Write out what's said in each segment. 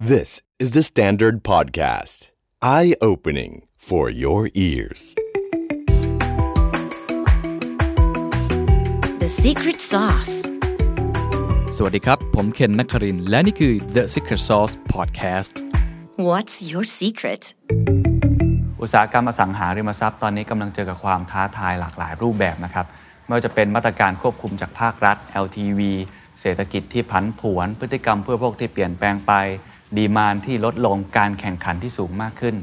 This is the Standard Podcast. Eye opening for your ears. The secret sauce. สวัสดีครับ ผมเคนนักครินทร์และนี่คือ The Secret Sauce Podcast What's your secret? อุตสาหกรรมอสังหาริมทรัพย์ตอนนี้กำลังเจอกับความท้าทายหลากหลายรูปแบบนะครับ ไม่ว่าจะเป็นมาตรการควบคุมจากภาครัฐ LTV เศรษฐกิจที่ผันผวน พฤติกรรมเพื่อพวกที่เปลี่ยนแปลงไป ดีมานที่ลดลงการแข่งขันที่สูงมากขึ้น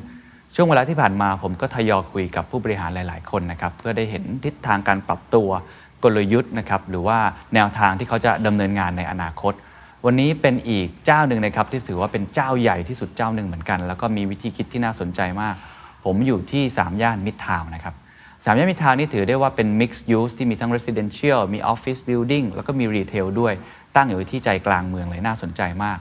ช่วงเวลาที่ผ่านมาผมก็ทยอยคุยกับผู้บริหารหลาย ๆ คนนะครับเพื่อได้เห็นทิศทางการปรับตัวกลยุทธ์นะครับหรือว่าแนวทางที่เขาจะดำเนินงานในอนาคต วันนี้เป็นอีกเจ้าหนึ่งนะครับที่ถือว่าเป็นเจ้าใหญ่ที่สุดเจ้าหนึ่งเหมือนกัน แล้วก็มีวิธีคิดที่น่าสนใจมาก ผมอยู่ที่ 3 ย่านมิตรทาวน์นะครับสามย่านมิตรทาวน์นี่ถือได้ว่าเป็น mixed use ที่มีทั้ง residential มี office building แล้วก็มี retail ด้วยตั้งอยู่ที่ใจกลางเมืองเลยน่าสนใจมาก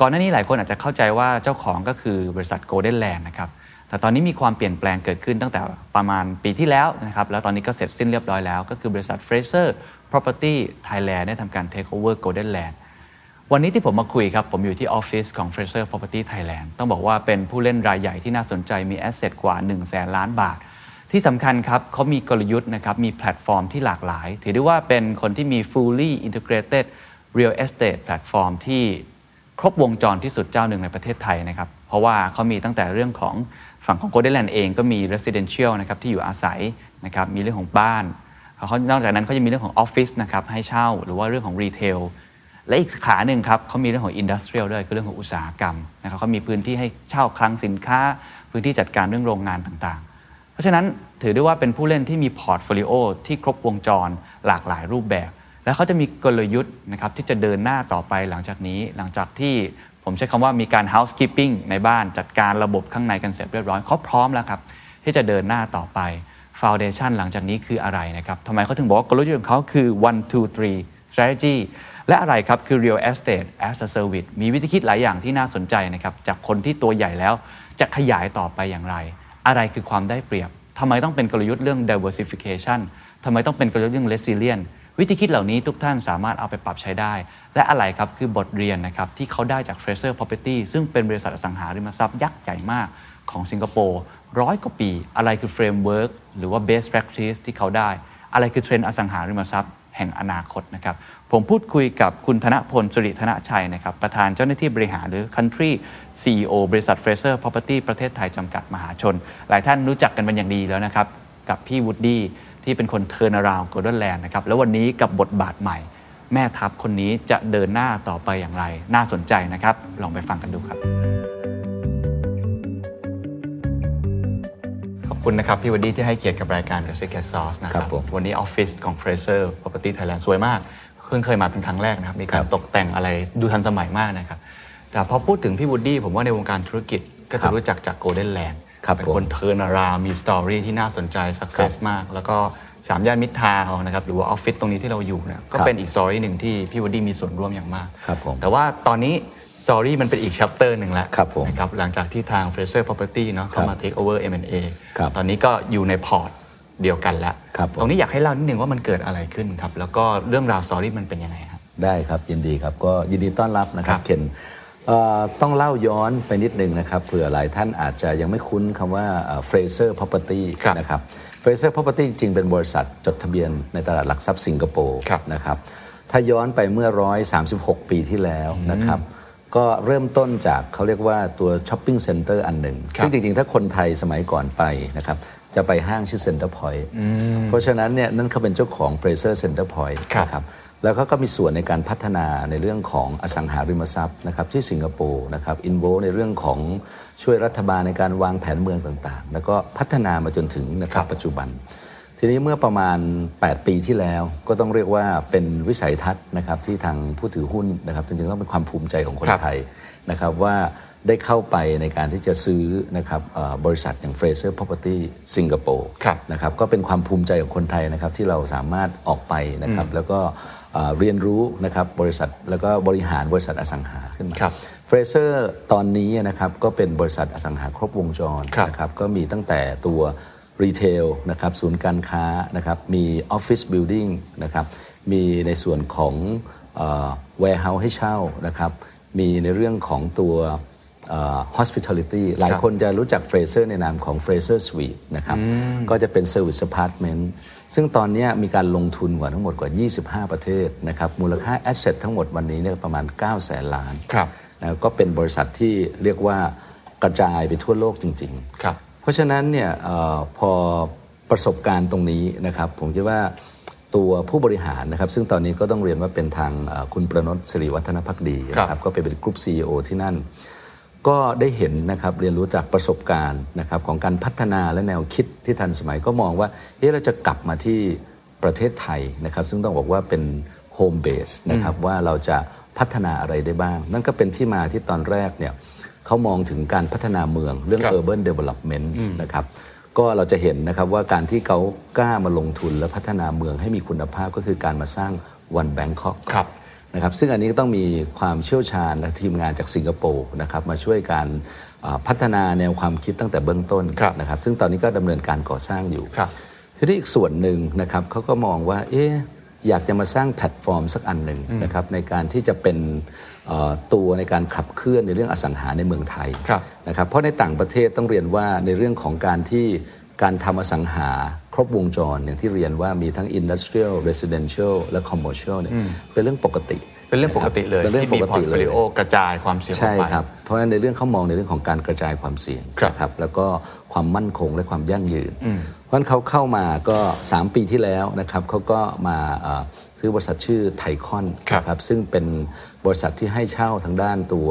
ก่อนหน้านี้หลายคนอาจจะเข้าใจว่าเจ้าของก็คือบริษัท Golden Land นะครับ แต่ตอนนี้มีความเปลี่ยนแปลงเกิดขึ้นตั้งแต่ประมาณปีที่แล้วนะครับ แล้วตอนนี้ก็เสร็จสิ้นเรียบร้อยแล้ว ก็คือบริษัท Fraser Property Thailand ได้ทำการ take over Golden Land วันนี้ที่ผมมาคุยครับ ผมอยู่ที่ออฟฟิศของ Fraser Property Thailand ต้องบอกว่าเป็นผู้เล่นรายใหญ่ที่น่าสนใจมีแอสเซทกว่า 1 0 0 0 0แสนล้านบาท ที่สำคัญครับเขามีกลยุทธ์นะครับมีแพลตฟอร์มที่หลากหลาย ถือได้ว่าเป็นคนที่มี fully integrated real estate platform ที่ ครบวงจรที่สุดเจ้าหนึ่งในประเทศไทยนะครับ เพราะว่าเขามีตั้งแต่เรื่องของฝั่งของ Golden Land เองก็มี residential นะครับที่อยู่อาศัยนะครับมีเรื่องของบ้านเขานอกจากนั้นเขายังมีเรื่องของออฟฟิศนะครับให้เช่าหรือว่าเรื่องของ retail และอีกขาหนึ่งครับเขามีเรื่องของ industrial ด้วยคือเรื่องของอุตสาหกรรมนะครับเขามีพื้นที่ให้เช่าคลังสินค้า พื้นที่จัดการเรื่องโรงงานต่างๆ เพราะฉะนั้นถือได้ว่าเป็นผู้เล่นที่มี portfolio ที่ครบวงจรหลากหลายรูปแบบ และเขาจะมีกลยุทธ์นะครับที่จะเดินหน้าต่อไปหลังจากนี้ หลังจากที่ผมใช้คำว่ามีการ housekeeping ในบ้านจัดการระบบข้างในกันเสร็จเรียบร้อยเขาพร้อมแล้วครับที่จะเดินหน้าต่อไป foundation หลังจากนี้คืออะไรนะครับทำไมเขาถึงบอกว่ากลยุทธ์ของเขาคือ one two three strategy และอะไรครับ คือ real estate as a service มีวิธีคิดหลายอย่างที่น่าสนใจนะครับจากคนที่ตัวใหญ่แล้วจะขยายต่อไปอย่างไร อะไรคือความได้เปรียบทำไมต้องเป็นกลยุทธ์เรื่อง diversification ทำไมต้องเป็นกลยุทธ์เรื่อง resilient วิธีคิดเหล่านี้ทุกท่านสามารถเอาไปปรับใช้ได้ และอะไรครับคือบทเรียนนะครับที่เขาได้จาก Fraser Property ซึ่งเป็นบริษัทอสังหาริมทรัพย์ยักษ์ใหญ่มากของสิงคโปร์ร้อยกว่าปี อะไรคือ framework หรือว่า best practice ที่เขาได้ อะไรคือเทรนด์อสังหาริมทรัพย์แห่งอนาคตนะครับผมพูดคุยกับคุณธนพลสุริธนชัยนะครับประธานเจ้าหน้าที่บริหารหรือ Country CEO บริษัท Fraser Property ประเทศไทยจำกัดมหาชน หลายท่านรู้จักกันเป็นอย่างดีแล้วนะครับ กับพี่วูดดี้ ที่เป็นคน turnaround Golden Land นะครับแล้ววันนี้กับบทบาทใหม่ แม่ทัพคนนี้จะเดินหน้าต่อไปอย่างไร น่าสนใจนะครับ ลองไปฟังกันดูครับ ขอบคุณนะครับ พี่วูดดี้ที่ให้เกียรติกับรายการ The Secret Sauce นะครับ ครับผมวันนี้ออฟฟิศของ Frasers Property Thailand สวยมาก เพิ่งเคยมาเป็นครั้งแรกนะครับ มีการครับตกแต่งอะไรดูทันสมัยมากนะครับแต่พอพูดถึงพี่วูดดี้ผมว่าในวงการธุรกิจก็จะรู้จักจาก Golden Land ครับับ เป็นผมคน turnaround มี story ที่น่าสนใจ success มาก แล้วก็สามย่านมิตรทาวน์นะครับหรือว่าออฟฟิศตรงนี้ที่เราอยู่เนี่ยก็ครับเป็นอีก story หนึ่งที่พี่วูดดี้มีส่วนร่วมอย่างมากครับผมแต่ว่าตอนนี้ story มันเป็นอีก chapter หนึ่งแล้วครับผมนะครับหลังจากที่ทาง Fraser Property เนาะเข้ามา take over M&A ครับตอนนี้ก็อยู่ในพอร์ตเดียวกันแล้วครับผมตรงนี้อยากให้เล่านิดนึงว่ามันเกิดอะไรขึ้นครับแล้วก็เรื่องราว story มันเป็นยังไงครับได้ครับยินดีครับก็ยินดีต้อนรับนะครับครับเคนเอ่อ ต้องเล่าย้อนไปนิดนึงนะครับเผื่อหลายท่านอาจจะยังไม่คุ้นคำว่าเอ่อ Fraser Property ครับนะครับ Fraser Property จริงๆเป็นบริษัทจดทะเบียนในตลาดหลักทรัพย์สิงคโปร์ครับนะครับถ้าย้อนไปเมื่อ 136 ปีที่แล้วนะครับก็เริ่มต้นจากเขาเรียกว่าตัว shopping center อันหนึ่งครับซึ่งจริง ๆ ถ้าคนไทยสมัยก่อนไปนะครับจะไปห้างชื่อเซ็นเตอร์พอยต์เพราะฉะนั้นเนี่ยนั่นเขาเป็นเจ้าของ Fraser Center Point ครับนะครับ แล้วเขาก็มีส่วนในการพัฒนาในเรื่องของอสังหาริมทรัพย์นะครับที่สิงคโปร์นะครับอินโวในเรื่องของช่วยรัฐบาลในการวางแผนเมืองต่างๆ แล้วก็พัฒนามาจนถึงนะครับปัจจุบัน ทีนี้เมื่อประมาณ 8 ปีที่แล้วก็ต้องเรียกว่าเป็นวิสัยทัศน์นะครับที่ทางผู้ถือหุ้นนะครับจริงๆต้องเป็นความภูมิใจของคนครับไทยนะครับว่าได้เข้าไปในการที่จะซื้อนะครับเอ่อบริษัทอย่าง Fraser Property สิงคโปร์ครับนะครับก็เป็นความภูมิใจของคนไทยนะครับที่เราสามารถออกไปนะครับแล้วก็ เอ่อเรียนรู้นะครับบริษัทแล้วก็บริหารบริษัทอสังหาขึ้นมาครับเฟรเซอร์ตอนนี้นะครับก็เป็นบริษัทอสังหาครบวงจรครับนะครับก็มีตั้งแต่ตัว retail นะครับศูนย์การค้านะครับมี office building นะครับมีในส่วนของเอ่อ warehouse ให้เช่านะครับมีในเรื่องของตัวเอ่อ hospitality หลายคนจะรู้จัก Fraser ในนามของ Fraser Suite นะครับ ก็จะเป็น service apartment ซึ่งตอนนี้มีการลงทุนกว่าทั้งหมดกว่า 25 ประเทศนะครับ มูลค่า asset ทั้งหมดวันนี้เนี่ยประมาณ 9 แสนล้านครับนะก็เป็นบริษัทที่เรียกว่ากระจายไปทั่วโลกจริงๆครับเพราะฉะนั้นเนี่ยเออพอประสบการณ์ตรงนี้นะครับ ผมคิดว่าตัวผู้บริหารนะครับ ซึ่งตอนนี้ก็ต้องเรียนว่าเป็นทางเอ่อคุณประนตสิริวัฒนพักดีนะคครัรับบก็ไปเป็นกรุ๊ป CEO ที่นั่น ก็ได้เห็นนะครับเรียนรู้จากประสบการณ์นะครับของการพัฒนาและแนวคิดที่ทันสมัยก็มองว่าเอ๊ะเราจะกลับมาที่ประเทศไทยนะครับซึ่งต้องบอกว่าเป็น home base นะครับว่าเราจะพัฒนาอะไรได้บ้าง นั่นก็เป็นที่มาที่ตอนแรกเนี่ยเขามองถึงการพัฒนาเมืองเรื่องครับ urban development นะครับก็เราจะเห็นนะครับว่าการที่เขากล้ามาลงทุนและพัฒนาเมืองให้มีคุณภาพก็คือการมาสร้าง One Bangkok ครับ นะครับซึ่งอันนี้ก็ต้องมีความเชี่ยวชาญและทีมงานจากสิงคโปร์นะครับมาช่วยการอ่าพัฒนาแนวความคิดตั้งแต่เบื้องต้นครับนะครับซึ่งตอนนี้ก็ดำเนินการก่อสร้างอยู่ครับทีนี้อีกส่วนหนึ่งนะครับเขาก็มองว่าเอ๊ะอยากจะมาสร้างแพลตฟอร์มสักอันหนึ่งนะครับในการที่จะเป็นเอ่อตัวในการขับเคลื่อนในเรื่องอสังหาในเมืองไทยครับนะครับเพราะในต่างประเทศต้องเรียนว่าในเรื่องของการที่ การทำอสังหาครบวงจรอย่างที่เรียนว่ามีทั้ง industrial residential และ commercial เนี่ยเป็นเรื่องปกติ เป็นเรื่องปกติเลยเป็นเรื่องที่ปมีกพอติร์ตโฟเลยลิโอกระจายความเสี่ยงออใช่กไปครับ เพราะฉะนั้นในเรื่องเขามองในเรื่องของการกระจายความเสี่ยงครับนะครับแล้วก็ความมั่นคงและความยั่งยืน เพราะฉะนั้นเขาเข้ามาก็ 3 ปีที่แล้วนะครับเขาก็มาเอ่อซื้อบริษัทชื่อไทคอนครับนะครับซึ่งเป็นบริษัทที่ให้เช่าทางด้านตัว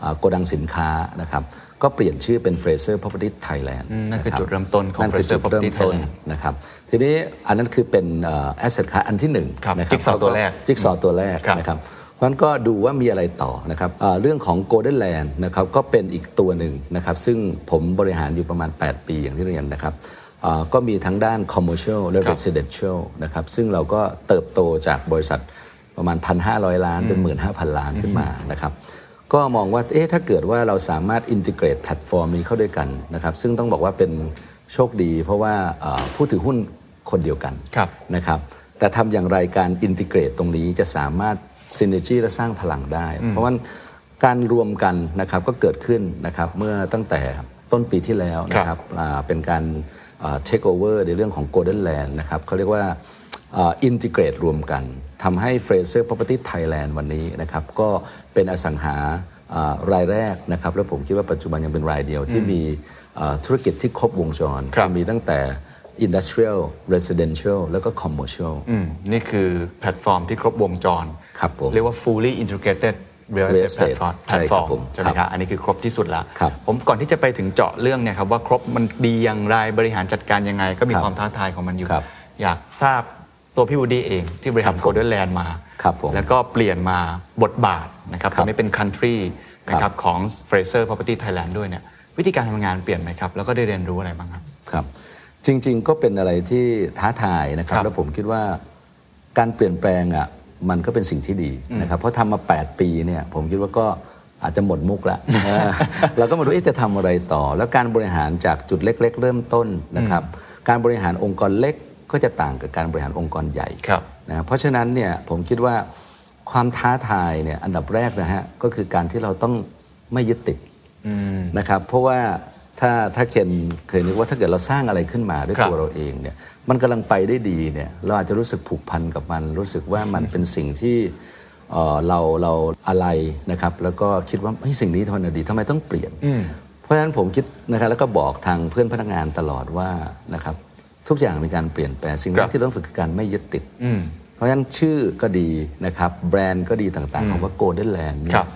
เอ่อโกดังสินค้านะครับ ก็เปลี่ยนชื่อเป็น Fraser Property Thailand อืมนั่นคือนะรับจุดเริ่มต้นของนั่นคือ Fraser จุดเริ่ม Property ต้น Thailand นะครับทีนี้อันนั้นคือเป็นเอ่อ asset class อันที่หนึ่งครับนะครัจิ๊กซอว์ตัวแรกจิ๊กซอว์ตัวแรกครับนะครับเพราะฉะนั้นก็ดูว่ามีอะไรต่อนะครับอ่าเรื่องของ Golden Land นะครับก็เป็นอีกตัวหนึ่งนะครับซึ่งผมบริหารอยู่ประมาณ 8 ปีอย่างที่เรียนนะครับอ่าก็มีทั้งด้าน commercial และครับ residential นะครับซึ่งเราก็เติบโตจากบริษัทประมาณ 1,500 ล้านเป็น 15,000 ล้านขึ้นมานะครับ ก็มองว่าเอ๊ะถ้าเกิดว่าเราสามารถ integrate แพลตฟอร์มนี้เข้าด้วยกันนะครับซึ่งต้องบอกว่าเป็นโชคดีเพราะว่าอ่าผู้ถือหุ้นคนเดียวกันครับนะครับแต่ทำอย่างไรการ integrate ตรงนี้จะสามารถ synergy และสร้างพลังได้ เพราะว่าการรวมกันนะครับก็เกิดขึ้นนะครับเมื่อตั้งแต่ต้นปีที่แล้วนะครับอ่าเป็นการเทคโอเวอร์ในเรื่องของ Golden Land นะครับเขาเรียกว่า integrate รวมกันทำให้ Fraser Property Thailand วันนี้นะครับก็เป็นอสังหาอ่ารายแรกนะครับแล้วผมคิดว่าปัจจุบันยังเป็นรายเดียวที่มีอ่าธุรกิจที่ครบวงจรครับมีตั้งแต่ industrial residential แล้วก็ commercial อืนี่คือแพลตฟอร์มที่ครบวงจรครับผมเรียกว่า fully integrated real estate real estate platform ใช่ครับ platform ผมใช่ไหมครับอันนี้คือครบที่สุดแล้วครับผมก่อนที่จะไปถึงเจาะเรื่องเนี่ยครับว่าครบมันดีอย่างไรบริหารจัดการยังไง ก็มีครับความท้าทายของมันอยู่ครับอยากทราบ ตัวพี่วูดดี้เองที่บริหารครับโกลเด้นแลนด์มาครับผมแล้วก็เปลี่ยนมาบทบาทนะครับคตรัอบนนี้เป็น country นะคครัรับบของ Fraser Property Thailand ด้วยเนี่ยวิธีการทำงานเปลี่ยนไหมครับ แล้วก็ได้เรียนรู้อะไรบ้างครับครับ จริง ๆ ก็เป็นอะไรที่ท้าทายนะครับครับแล้วผมคิดว่าการเปลี่ยนแปลงอะมันก็เป็นสิ่งที่ดีนะครับเพราะทำมา 8 ปีเนี่ยผมคิดว่าก็อาจจะหมดมุกแล้วเออเราก็มาดูเอ๊ะจะทำอะไรต่อ แล้วการบริหารจากจุดเล็ก ๆ เริ่มต้นนะครับ การบริหารองค์กรเล็ก ก็จะต่างกับการบริหารองค์กรใหญ่ครับนะเพราะฉะนั้นเนี่ยผมคิดว่าความท้าทายเนี่ยอันดับแรกนะฮะก็คือการที่เราต้องไม่ยึดติดนะครับเพราะว่าถ้าถ้าเคนเคยนึกว่าถ้าเกิดเราสร้างอะไรขึ้นมาด้วยครับตัวเราเองเนี่ยมันกำลังไปได้ดีเนี่ยเราอาจจะรู้สึกผูกพันกับมัน รู้สึกว่ามันเป็นสิ่งที่เอ่อเราเราอะไรนะครับแล้วก็คิดว่าเฮ้ยสิ่งนี้ทำไมดีทำไมต้องเปลี่ยน เพราะฉะนั้นผมคิดนะครับแล้วก็บอกทางเพื่อนพนักงานตลอดว่านะครับ ทุกอย่างมีการเปลี่ยนแปลงสิ่งแรครักบที่ต้องฝึกคือการไม่ยึดติด เพราะฉะนั้นชื่อก็ดีนะครับแบรนด์ก็ดีต่างๆของว่า Golden Land เนี่ครัยบ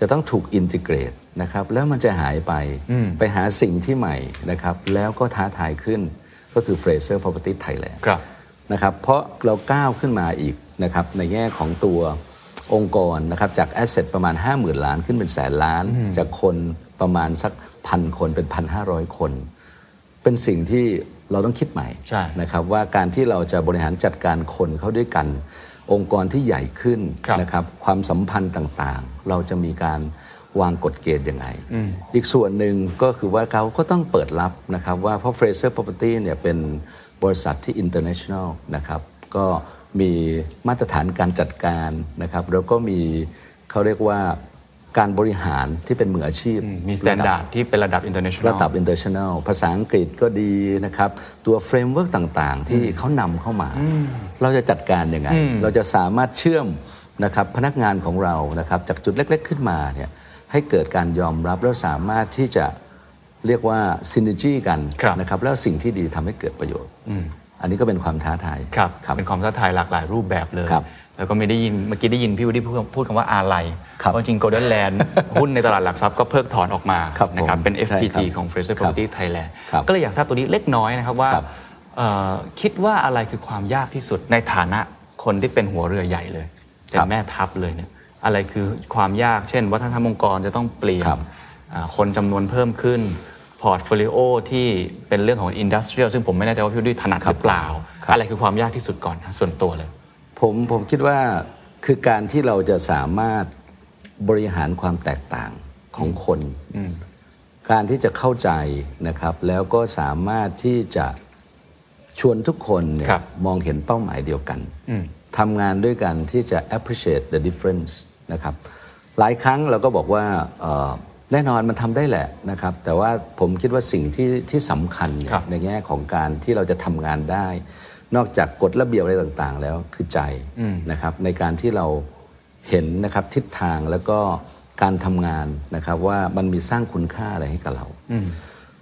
จะต้องถูกอินทิเกรตนะครับแล้วมันจะหายไปไปหาสิ่งที่ใหม่นะครับแล้วก็ท้าทายขึ้นก็คือ Fraser Property Thailand ครับนะครับเพราะเราก้าวขึ้นมาอีกนะครับในแง่ของตัวองค์กรนะครับจากแอสเซทประมาณ 50,000 ล้านขึ้นเป็นแสนล้าน จากคนประมาณสักพันคนเป็น 1,500 คน เป็นสิ่งที่ เราต้องคิดใหม่ใช่นะครับว่าการที่เราจะบริหารจัดการคนเข้าด้วยกัน องค์กรที่ใหญ่ขึ้นครับนะครับความสัมพันธ์ต่างๆ เราจะมีการวางกฎเกณฑ์ยังไง อีกส่วนหนึ่งก็คือว่าเขาก็ต้องเปิดรับนะครับว่าเพราะ Fraser Property เนี่ยเป็นบริษัทที่ international นะครับก็มีมาตรฐานการจัดการนะครับแล้วก็มีเขาเรียกว่า การบริหารที่เป็นมืออาชีพ มี standard ที่เป็นระดับ international ระดับ international ภาษาอังกฤษก็ดีนะครับ ตัว framework ต่างๆ ที่เขานำเข้ามา เราจะจัดการยังไง เราจะสามารถเชื่อมนะครับพนักงานของเรานะครับจากจุดเล็ก ๆ ขึ้นมาเนี่ยให้เกิดการยอมรับแล้วสามารถที่จะเรียกว่าซิน e r จีกันครับนะครับแล้วสิ่งที่ดีทำให้เกิดประโยชน์ อันนี้ก็เป็นความท้าทายครับเป็นความท้าทายหลากหลายรูปแบบเลยครับแล้วก็ไม่ได้ยินเมื่อกี้ได้ยินพี่วุฒิพูดพูดคำว่าอาลัยครับเพราะจริงโกลเด้นแลนด์หุ้นในตลาดหลักทรัพย์ก็เพิกถอนออกมาครับนะครับผมเป็นใช่ FPT ครับของ Fraser ครับ Property Thailand ครับก็เลยอยากทราบตัวนี้เล็กน้อยนะครับว่าครับเอ่อคิดว่าอะไรคือความยากที่สุดในฐานะคนที่เป็นหัวเรือใหญ่เลยเป็ครันบแม่ทัพเลยเนี่ยอะไรคือความยากเช่น วัฒนธรรมองค์กรจะต้องเปลี่ยนครับอ่าคนจำนวนเพิ่มขึ้น portfolio ที่เป็นเรื่องของ industrial ซึ่งผมไม่แน่ใจว่าพี่วูดดี้ถนัดหรือเปล่าครับอะไรคือความยากที่สุดก่อนส่วนตัวเลย ผมผมคิดว่าคือการที่เราจะสามารถบริหารความแตกต่างของคนการที่จะเข้าใจนะครับ แล้วก็สามารถที่จะชวนทุกคนเนี่ยครับมองเห็นเป้าหมายเดียวกันทำงานด้วยกันที่จะ appreciate the difference นะครับ หลายครั้งเราก็บอกว่าเอ่อ แน่นอนมันทำได้แหละนะครับ แต่ว่าผมคิดว่าสิ่งที่ที่สำคัญเนี่ยครับในแง่ของการที่เราจะทำงานได้ นอกจากกฎระเบียบอะไรต่างๆ แล้วคือใจนะครับ ในการที่เราเห็นนะครับทิศทางแล้วก็การทำงานนะครับ ว่ามันมีสร้างคุณค่าอะไรให้กับเรา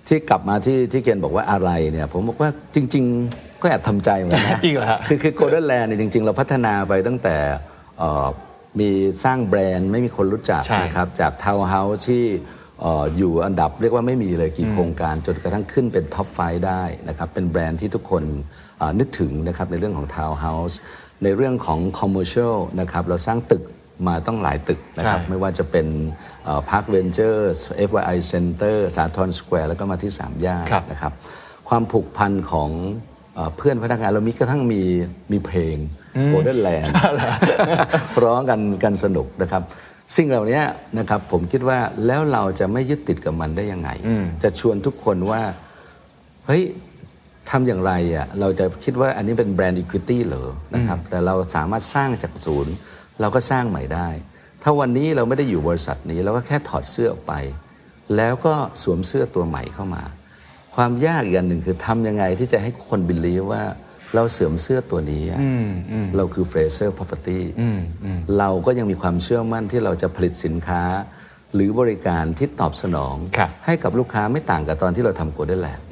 ที่กลับมาที่ที่เกณฑ์บอกว่าอะไรเนี่ย ผมบอกว่าจริง ๆ ก็แอบทำใจเหมือนกันนะจริงเหรอฮะคือคือโกลเด้นแลนด์เนี่ยจริง ๆ เราพัฒนาไปตั้งแต่เอ่อ มีสร้างแบรนด์ไม่มีคนรู้จักใช่นะครับจากทาวน์เฮาส์ที่เอ่ออยู่อันดับเรียกว่าไม่มีเลยกี่โครงการจนกระทั่งขึ้นเป็น top five ได้นะครับเป็นแบรนด์ที่ทุกคนเอ่อนึกถึงนะครับในเรื่องของทาวน์เฮาส์ในเรื่องของ commercial นะครับเราสร้างตึกมาตั้งหลายตึกนะครับใช่ไม่ว่าจะเป็นพาร์คเวนเจอร์ FYI Center สาทรสแควร์แล้วก็มาที่สามย่านครับนะครับความผูกพันของ เอ่อเพื่อนพนักงานเรามีกระทั่งมีมีเพลง Golden Land ร้องกันกันสนุกนะครับสิ่งเหล่านี้นะครับผมคิดว่าแล้วเราจะไม่ยึดติดกับมันได้ยังไง จะชวนทุกคนว่า เฮ้ยทำอย่างไรอะเราจะคิดว่าอันนี้เป็นแบรนด์ equity เหรอนะครับแต่เราสามารถสร้างจากศูนย์ เราก็สร้างใหม่ได้ ถ้าวันนี้เราไม่ได้อยู่บริษัทนี้ เราก็แค่ถอดเสื้อออกไป แล้วก็สวมเสื้อตัวใหม่เข้ามา ความยากอีกอันหนึ่งคือทำยังไงที่จะให้คน believe ว่าเราสวมเสื้อตัวนี้อะเราคือ Fraser Property เราก็ยังมีความเชื่อมั่นที่เราจะผลิตสินค้า หรือบริการที่ตอบสนองครับให้กับลูกค้าไม่ต่างกับตอนที่เราทำโกลเด้นแลนด์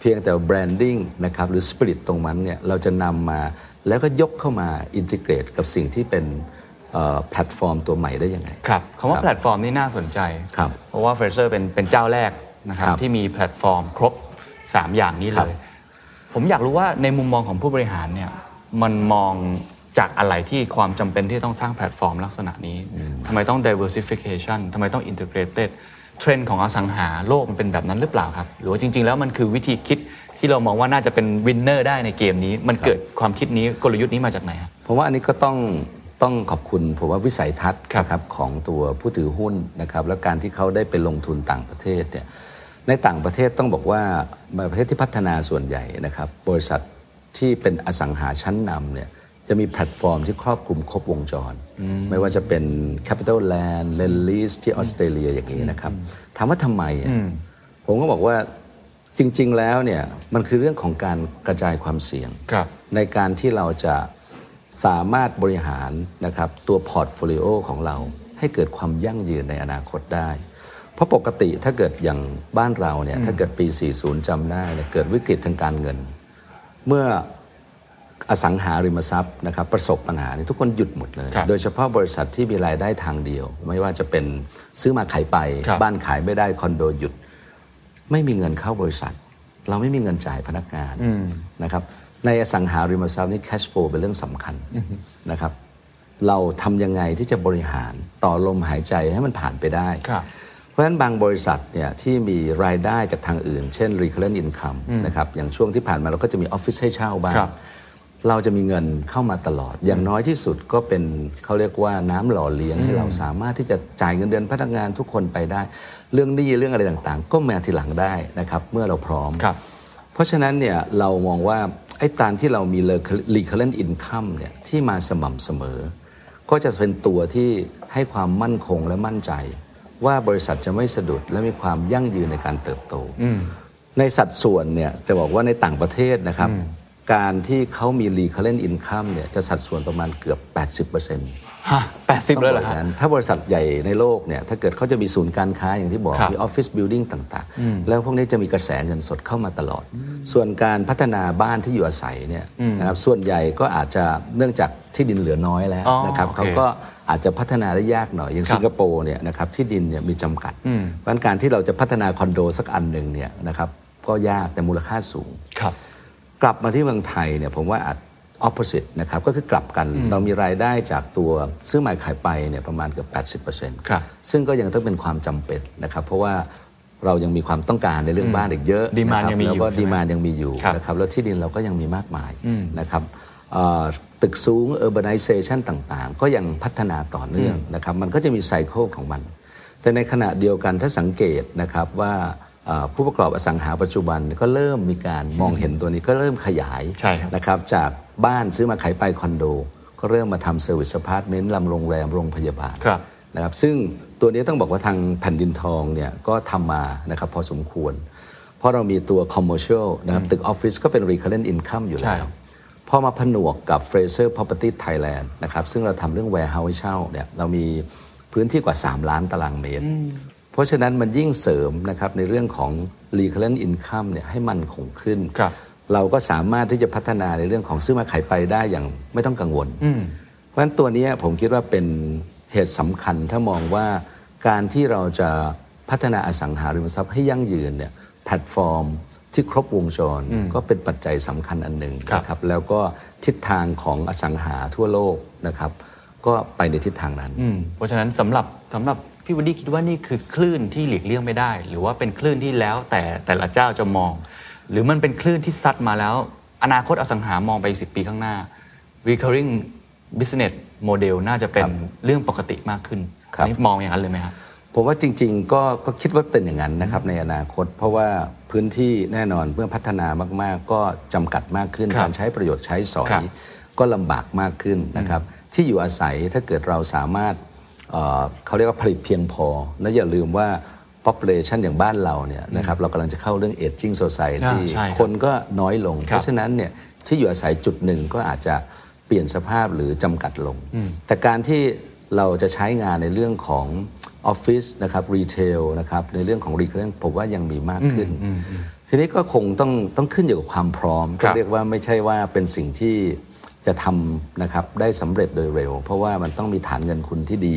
เพียงแต่ branding นะครับหรือสปิริตตรงนั้นเนี่ยเราจะนำมาแล้วก็ยกเข้ามา integrate กับสิ่งที่เป็นเอ่อแพลตฟอร์มตัวใหม่ได้ยังไง ครับคำว่าครับแพลตฟอร์มนี่น่าสนใจครับเพราะว่าเฟรเซอร์เป็นเป็นเจ้าแรก นะครับครับที่มีแพลตฟอร์มครบ 3 อย่างนี้เลยครับผมอยากรู้ว่าในมุมมองของผู้บริหารเนี่ยมันมองจากอะไรที่ความจำเป็นที่ต้องสร้างแพลตฟอร์มลักษณะนี้ทำไมต้อง diversification ทำไมต้อง integrated เทรนด์ของอสังหาโลกมันเป็นแบบนั้นหรือเปล่าครับ หรือว่าจริง ๆ แล้วมันคือวิธีคิดที่เรามองว่าน่าจะเป็น winner ได้ในเกมนี้ มันเกิดความคิดนี้กลยุทธ์นี้มาจากไหนครับผมว่าอันนี้ก็ต้องต้องขอบคุณผมว่าวิสัยทัศน์ครับนะครับของตัวผู้ถือหุ้นนะครับ และการที่เขาได้ไปลงทุนต่างประเทศเนี่ย ในต่างประเทศต้องบอกว่าประเทศที่พัฒนาส่วนใหญ่นะครับ บริษัทที่เป็นอสังหาชั้นนำเนี่ยจะมีแพลตฟอร์มที่ครอบคลุมครบวงจร ไม่ว่าจะเป็น Capital Land l e n l e a s e ที่ออสเตรเลียอย่างนี้นะครับถามว่าทำไมอะผมก็บอกว่าจริง ๆ แล้วเนี่ยมันคือเรื่องของการกระจายความเสี่ยงครับในการที่เราจะสามารถบริหารนะครับตัว portfolio ของเราให้เกิดความยั่งยืนในอนาคตได้ เพราะปกติถ้าเกิดอย่างบ้านเราเนี่ยถ้าเกิดปี 40จำได้เนี่ยเกิดวิกฤตทางการเงิน เมื่ออสังหาริมทรัพย์นะครับประสบปัญหาเนี่ยทุกคนหยุดหมดเลยครับโดยเฉพาะบริษัทที่มีรายได้ทางเดียว ไม่ว่าจะเป็นซื้อมาขายไปครับบ้านขายไม่ได้คอนโดหยุด ไม่มีเงินเข้าบริษัท เราไม่มีเงินจ่ายพนักงานนะครับในอสังหาริมทรัพย์นี่ cash flow เป็นเรื่องสำคัญนะครับเราทำยังไงที่จะบริหารต่อลมหายใจให้มันผ่านไปได้ครับ เพราะฉะนั้นบางบริษัทเนี่ยที่มีรายได้จากทางอื่น เช่น recurrent income นะครับอย่างช่วงที่ผ่านมาเราก็จะมีออฟฟิศให้เช่าบ้างครับเราจะมีเงินเข้ามาตลอด อย่างน้อยที่สุดก็เป็นเขาเรียกว่าน้ำหล่อเลี้ยงให้เราสามารถที่จะจ่ายเงินเดือนพนักงานทุกคนไปได้ เรื่องหนี้เรื่องอะไรต่างๆ ก็มาทีหลังได้นะครับเมื่อเราพร้อมครับ เพราะฉะนั้นเนี่ยเรามองว่าไอ้การที่เรามี recurrent income เนี่ยที่มาสม่ำเสมอ ก็จะเป็นตัวที่ให้ความมั่นคงและมั่นใจ ว่าบริษัทจะไม่สะดุดและมีความยั่งยืนในการเติบโต ในสัดส่วนเนี่ยจะบอกว่าในต่างประเทศนะครับ การที่เขามี recurrent income เนี่ยจะสัดส่วนประมาณเกือบ 80%ฮะ แปดสิบต้องเลยบเหรออกอฮะย่างนั้นถ้าบริษัทใหญ่ในโลกเนี่ยถ้าเกิดเขาจะมีศูนย์การค้าอย่างที่บอกครับมีออฟฟิศบิลดิ่งต่างๆ แล้วพวกนี้จะมีกระแสเงินสดเข้ามาตลอด ส่วนการพัฒนาบ้านที่อยู่อาศัยเนี่ยนะครับส่วนใหญ่ก็อาจจะเนื่องจากที่ดินเหลือน้อยแล้วอ๋อนะครับโอเคเขาก็อาจจะพัฒนาได้ยากหน่อย อย่างครับสิงคโปร์เนี่ยนะครับที่ดินเนี่ยมีจำกัดเพราะฉะนั้นการที่เราจะพัฒนาคอนโดสักอันหนึ่งเนี่ยนะครับก็ยากแต่มูลค่าสูงครับกลับมาที่เมืองไทยเนี่ยผมว่าอาจ opposite นะครับก็คือกลับกันเรามีรายได้จากตัวซื้อใหม่ขายไปเนี่ยประมาณเกือบ80%ครับซึ่งก็ยังต้องเป็นความจำเป็นนะครับเพราะว่าเรายังมีความต้องการในเรื่องบ้านอีกเยอะ Demand นะครับยังมีอยู่แล้วก็ใช่ไหมดีมานยังมีอยู่ครับนะครับแล้วที่ดินเราก็ยังมีมากมายนะครับเอ่อตึกสูง urbanization ต่างๆ ก็ยังพัฒนาต่อเนื่องนะครับมันก็จะมีไซเคิลของมัน แต่ในขณะเดียวกันถ้าสังเกตนะครับว่าเอ่อ ผู้ประกอบอสังหาปัจจุบันก็เริ่มมีการมองเห็นตัวนี้ก็เริ่มขยายใช่ครับนะครับจากบ้านซื้อมาขายไปคอนโด ก็เริ่มมาทำ service apartment ทำโรงแรมโรงพยาบาลครับนะครับซึ่งตัวนี้ต้องบอกว่าทางแผ่นดินทองเนี่ยก็ทำมานะครับพอสมควร เพราะเรามีตัว commercial นะครับตึกออฟฟิศก็เป็น recurrent income อยู่ใช่แล้วพอมาผนวกกับ Frasers Property Thailand นะครับซึ่งเราทำเรื่อง warehouse ให้เช่าเนี่ยเรามีพื้นที่กว่า 3 ล้านตารางเมตร เพราะฉะนั้นมันยิ่งเสริมนะครับในเรื่องของ recurrent income เนี่ยให้มันคงขึ้นครับเราก็สามารถที่จะพัฒนาในเรื่องของซื้อมาขายไปได้อย่างไม่ต้องกังวล เพราะฉะนั้นตัวเนี้ยผมคิดว่าเป็นเหตุสำคัญถ้ามองว่าการที่เราจะพัฒนาอสังหาริมทรัพย์ให้ยั่งยืนเนี่ยแพลตฟอร์มที่ครบวงจรก็เป็นปัจจัยสำคัญอันหนึ่งครับนะครับแล้วก็ทิศทางของอสังหาทั่วโลกนะครับ ก็ไปในทิศทางนั้นอืมเพราะฉะนั้นสำหรับสำหรับ พี่วดดี้คิดว่านี่คือคลื่นที่หลีกเลี่ยงไม่ได้ หรือว่าเป็นคลื่นที่แล้วแต่แต่ละเจ้าจะมอง หรือมันเป็นคลื่นที่ซัดมาแล้ว อนาคตอสังหามองไปอีกสิปีข้างหน้า recurring business model น่าจะเป็นครับเรื่องปกติมากขึ้นครับอันนี้มองอย่างนั้นเลยไหมครับผมว่าจริงๆก็ก็คิดว่าเป็นอย่างนั้นนะครับในอนาคต เพราะว่าพื้นที่แน่นอนเมื่อพัฒนามากๆ ก็จำกัดมากขึ้นครับการใช้ประโยชน์ใช้สอยครับก็ลำบากมากขึ้นนะครับที่อยู่อาศัยถ้าเกิดเราสามารถ เอ่อเขาเรียกว่าผลิตเพียงพอ และอย่าลืมว่า population อย่างบ้านเราเนี่ยนะครับเรากำลังจะเข้าเรื่อง aging society อ่าใช่ครับคนก็น้อยลงครับเพราะฉะนั้นเนี่ยที่อยู่อาศัยจุดหนึ่งก็อาจจะเปลี่ยนสภาพหรือจำกัดลง แต่การที่เราจะใช้งานในเรื่องของออฟฟิศนะครับรีเทลนะครับในเรื่องของรีเค r ร n ผมว่ายังมีมากขึ้น ทีนี้ก็คงต้องต้องขึ้นอยู่กับความพร้อมครัก็บเรียกว่าไม่ใช่ว่าเป็นสิ่งที่ จะทำนะครับได้สำเร็จโดยเร็ว เพราะว่ามันต้องมีฐานเงินคุณที่ดี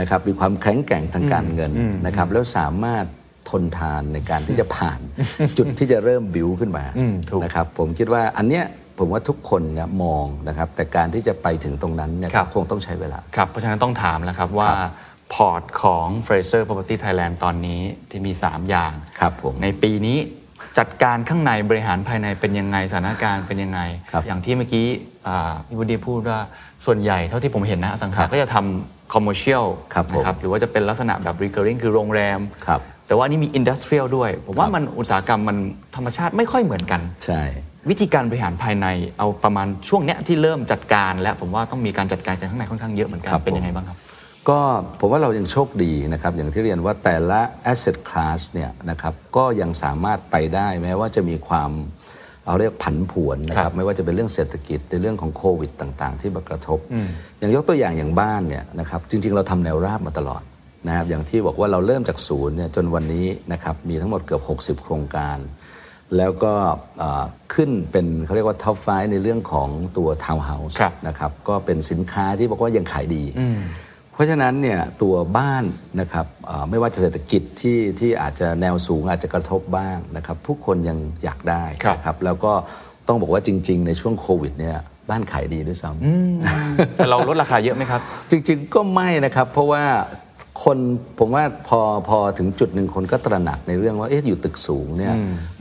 นะครับมีความแข็งแกร่งทางการเงินนะครับแล้วสามารถทนทานในการที่จะผ่านจุดที่จะเริ่มบิวขึ้นมาอืมถูกนะครับผมคิดว่าอันเนี้ยผมว่าทุกคนเนี่ยมองนะครับ แต่การที่จะไปถึงตรงนั้นเนี่ยครับคงต้องใช้เวลาครับเพราะฉะนั้นต้องถามแล้วครับว่าพอร์ตของ Fraser Property Thailand ตอนนี้ที่มี 3 อย่างครับผมในปีนี้จัดการข้างในบริหารภายในเป็นยังไงสถานการณ์เป็นยังไงครับอย่างที่เมื่อกี้อ่า พี่บุดีพูดว่าส่วนใหญ่เท่าที่ผมเห็นนะอสังครัหาบก็จะทำ commercial ครับผมนะหรือว่าจะเป็นลักษณะแบบ recurring คือโรงแรมครับแต่ว่าอันนี่มี industrial ด้วย ผมว่าครับมันอุตสาหกรรมมันธรรมชาติไม่ค่อยเหมือนกัน ใช่ วิธีการบริหารภายในเอาประมาณช่วงเนี้ยที่เริ่มจัดการ แล้วผมว่าต้องมีการจัดการกันข้างในค่อนข้างเยอะเหมือนกันครับเป็นผมยังไงบ้างครับก็ผมว่าเรายังโชคดีนะครับอย่างที่เรียนว่าแต่ละ asset class เนี่ยนะครับก็ยังสามารถไปได้แม้ว่าจะมีความ เอาเรียกผันผวนนะคครัรับบไม่ว่าจะเป็นเรื่องเศรษฐกิจในเรื่องของโควิดต่างๆ ที่มากระทบ อย่างยกตัวอย่างอย่างบ้านเนี่ยนะครับจริง ๆ เราทำแนวราบมาตลอดนะครับอย่างที่บอกว่าเราเริ่มจากศูนย์เนี่ยจนวันนี้นะครับมีทั้งหมดเกือบ 60 โครงการ แล้วก็เอ่อขึ้นเป็นเขาเรียกว่าท็อปไฟในเรื่องของตัวทาวน์เฮาส์ครับนะครับก็เป็นสินค้าที่บอกว่ายังขายดี เพราะฉะนั้นเนี่ยตัวบ้านนะครับเอ่อไม่ว่าจะเศรษฐกิจที่ที่อาจจะแนวสูงอาจจะกระทบบ้างนะครับผู้คนยังอยากได้ครับนะครับแล้วก็ต้องบอกว่าจริง ๆ ในช่วงโควิดเนี่ยบ้านขายดีด้วยซ้ำแต่เราลดราคาเยอะไหมครับ จริง ๆ ก็ไม่นะครับ เพราะว่า คนผมว่าพอพอถึงจุดหนึ่งคนก็ตระหนักในเรื่องว่าเอ๊ะอยู่ตึกสูงเนี่ย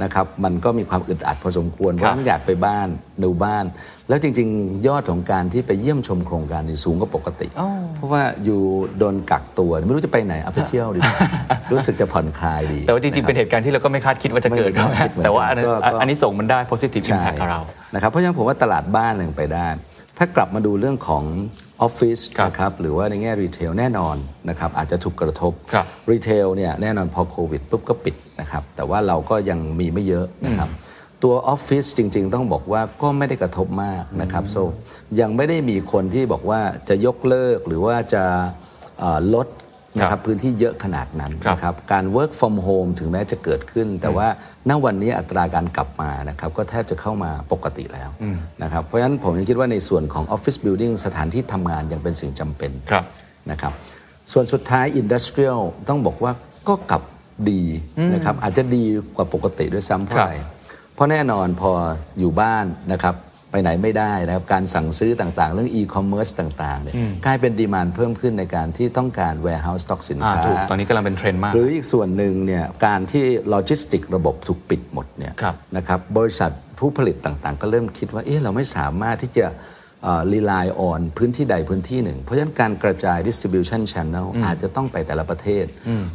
นะครับมันก็มีความอึดอัดพอสมควรครับราะต้องอยากไปบ้านดูบ้าน แล้วจริง ๆ ยอดของการที่ไปเยี่ยมชมโครงการนี่สูงกว่าปกติ เพราะว่าอยู่โดนกักตัวไม่รู้จะไปไหนเอาไปเที่ยวดีกว่ารู้สึกจะผ่อนคลายดี แต่ว่าจริง ๆ เป็นเหตุการณ์ที่เราก็ไม่คาดคิดว่าจะเกิดไม่คาดคิดเหมือนกันแต่ว่าอันนั้นก็ก็อันนี้ส่งส์มันได้ positive ใช่ impact กับเรานะครับเพราะฉะนั้นผมว่าตลาดบ้านยังไปได้ ถ้ากลับมาดูเรื่องของออฟฟิศครับนะครับหรือว่าในแง่รีเทลแน่นอนนะครับอาจจะถูกกระทบครับรีเทลเนี่ยแน่นอนพอโควิดปุ๊บก็ปิดนะครับแต่ว่าเราก็ยังมีไม่เยอะนะครับตัวออฟฟิศจริง ๆ ต้องบอกว่าก็ไม่ได้กระทบมากนะครับโซยังไม่ได้มีคนที่บอกว่าจะยกเลิกหรือว่าจะเอ่อลด นะคครัรับบพื้นที่เยอะขนาดนั้นครับนะครับการ work from home ถึงแม้จะเกิดขึ้น แต่ว่าณวันนี้อัตราการกลับมานะครับก็แทบจะเข้ามาปกติแล้วนะครับเพราะฉะนั้นผมยังคิดว่าในส่วนของ office building สถานที่ทำงานยังเป็นสิ่งจำเป็นครับนะครับส่วนสุดท้าย industrial ต้องบอกว่าก็กลับดีนะครับอาจจะดีกว่าปกติด้วยซ้ำเพราะอะไรเพราะแน่นอนพออยู่บ้านนะครับ ไปไหนไม่ได้นะครับการสั่งซื้อต่างๆ เรื่อง e-commerce ต่างๆเนี่ยกลายเป็น demand เพิ่มขึ้นในการที่ต้องการ warehouse stock สินอ่าค้าถูกตอนนี้กำลังเป็นเทรนด์มาก หรืออีกส่วนหนึ่งเนี่ยการที่โลจิสติกระบบถูกปิดหมดเนี่ยครับนะครับบริษัทผู้ผลิตต่างๆ ก็เริ่มคิดว่าเอ๊ะเราไม่สามารถที่จะ rely on พื้นที่ใดพื้นที่หนึ่ง เพราะฉะนั้นการกระจาย distribution channel อาจจะต้องไปแต่ละประเทศ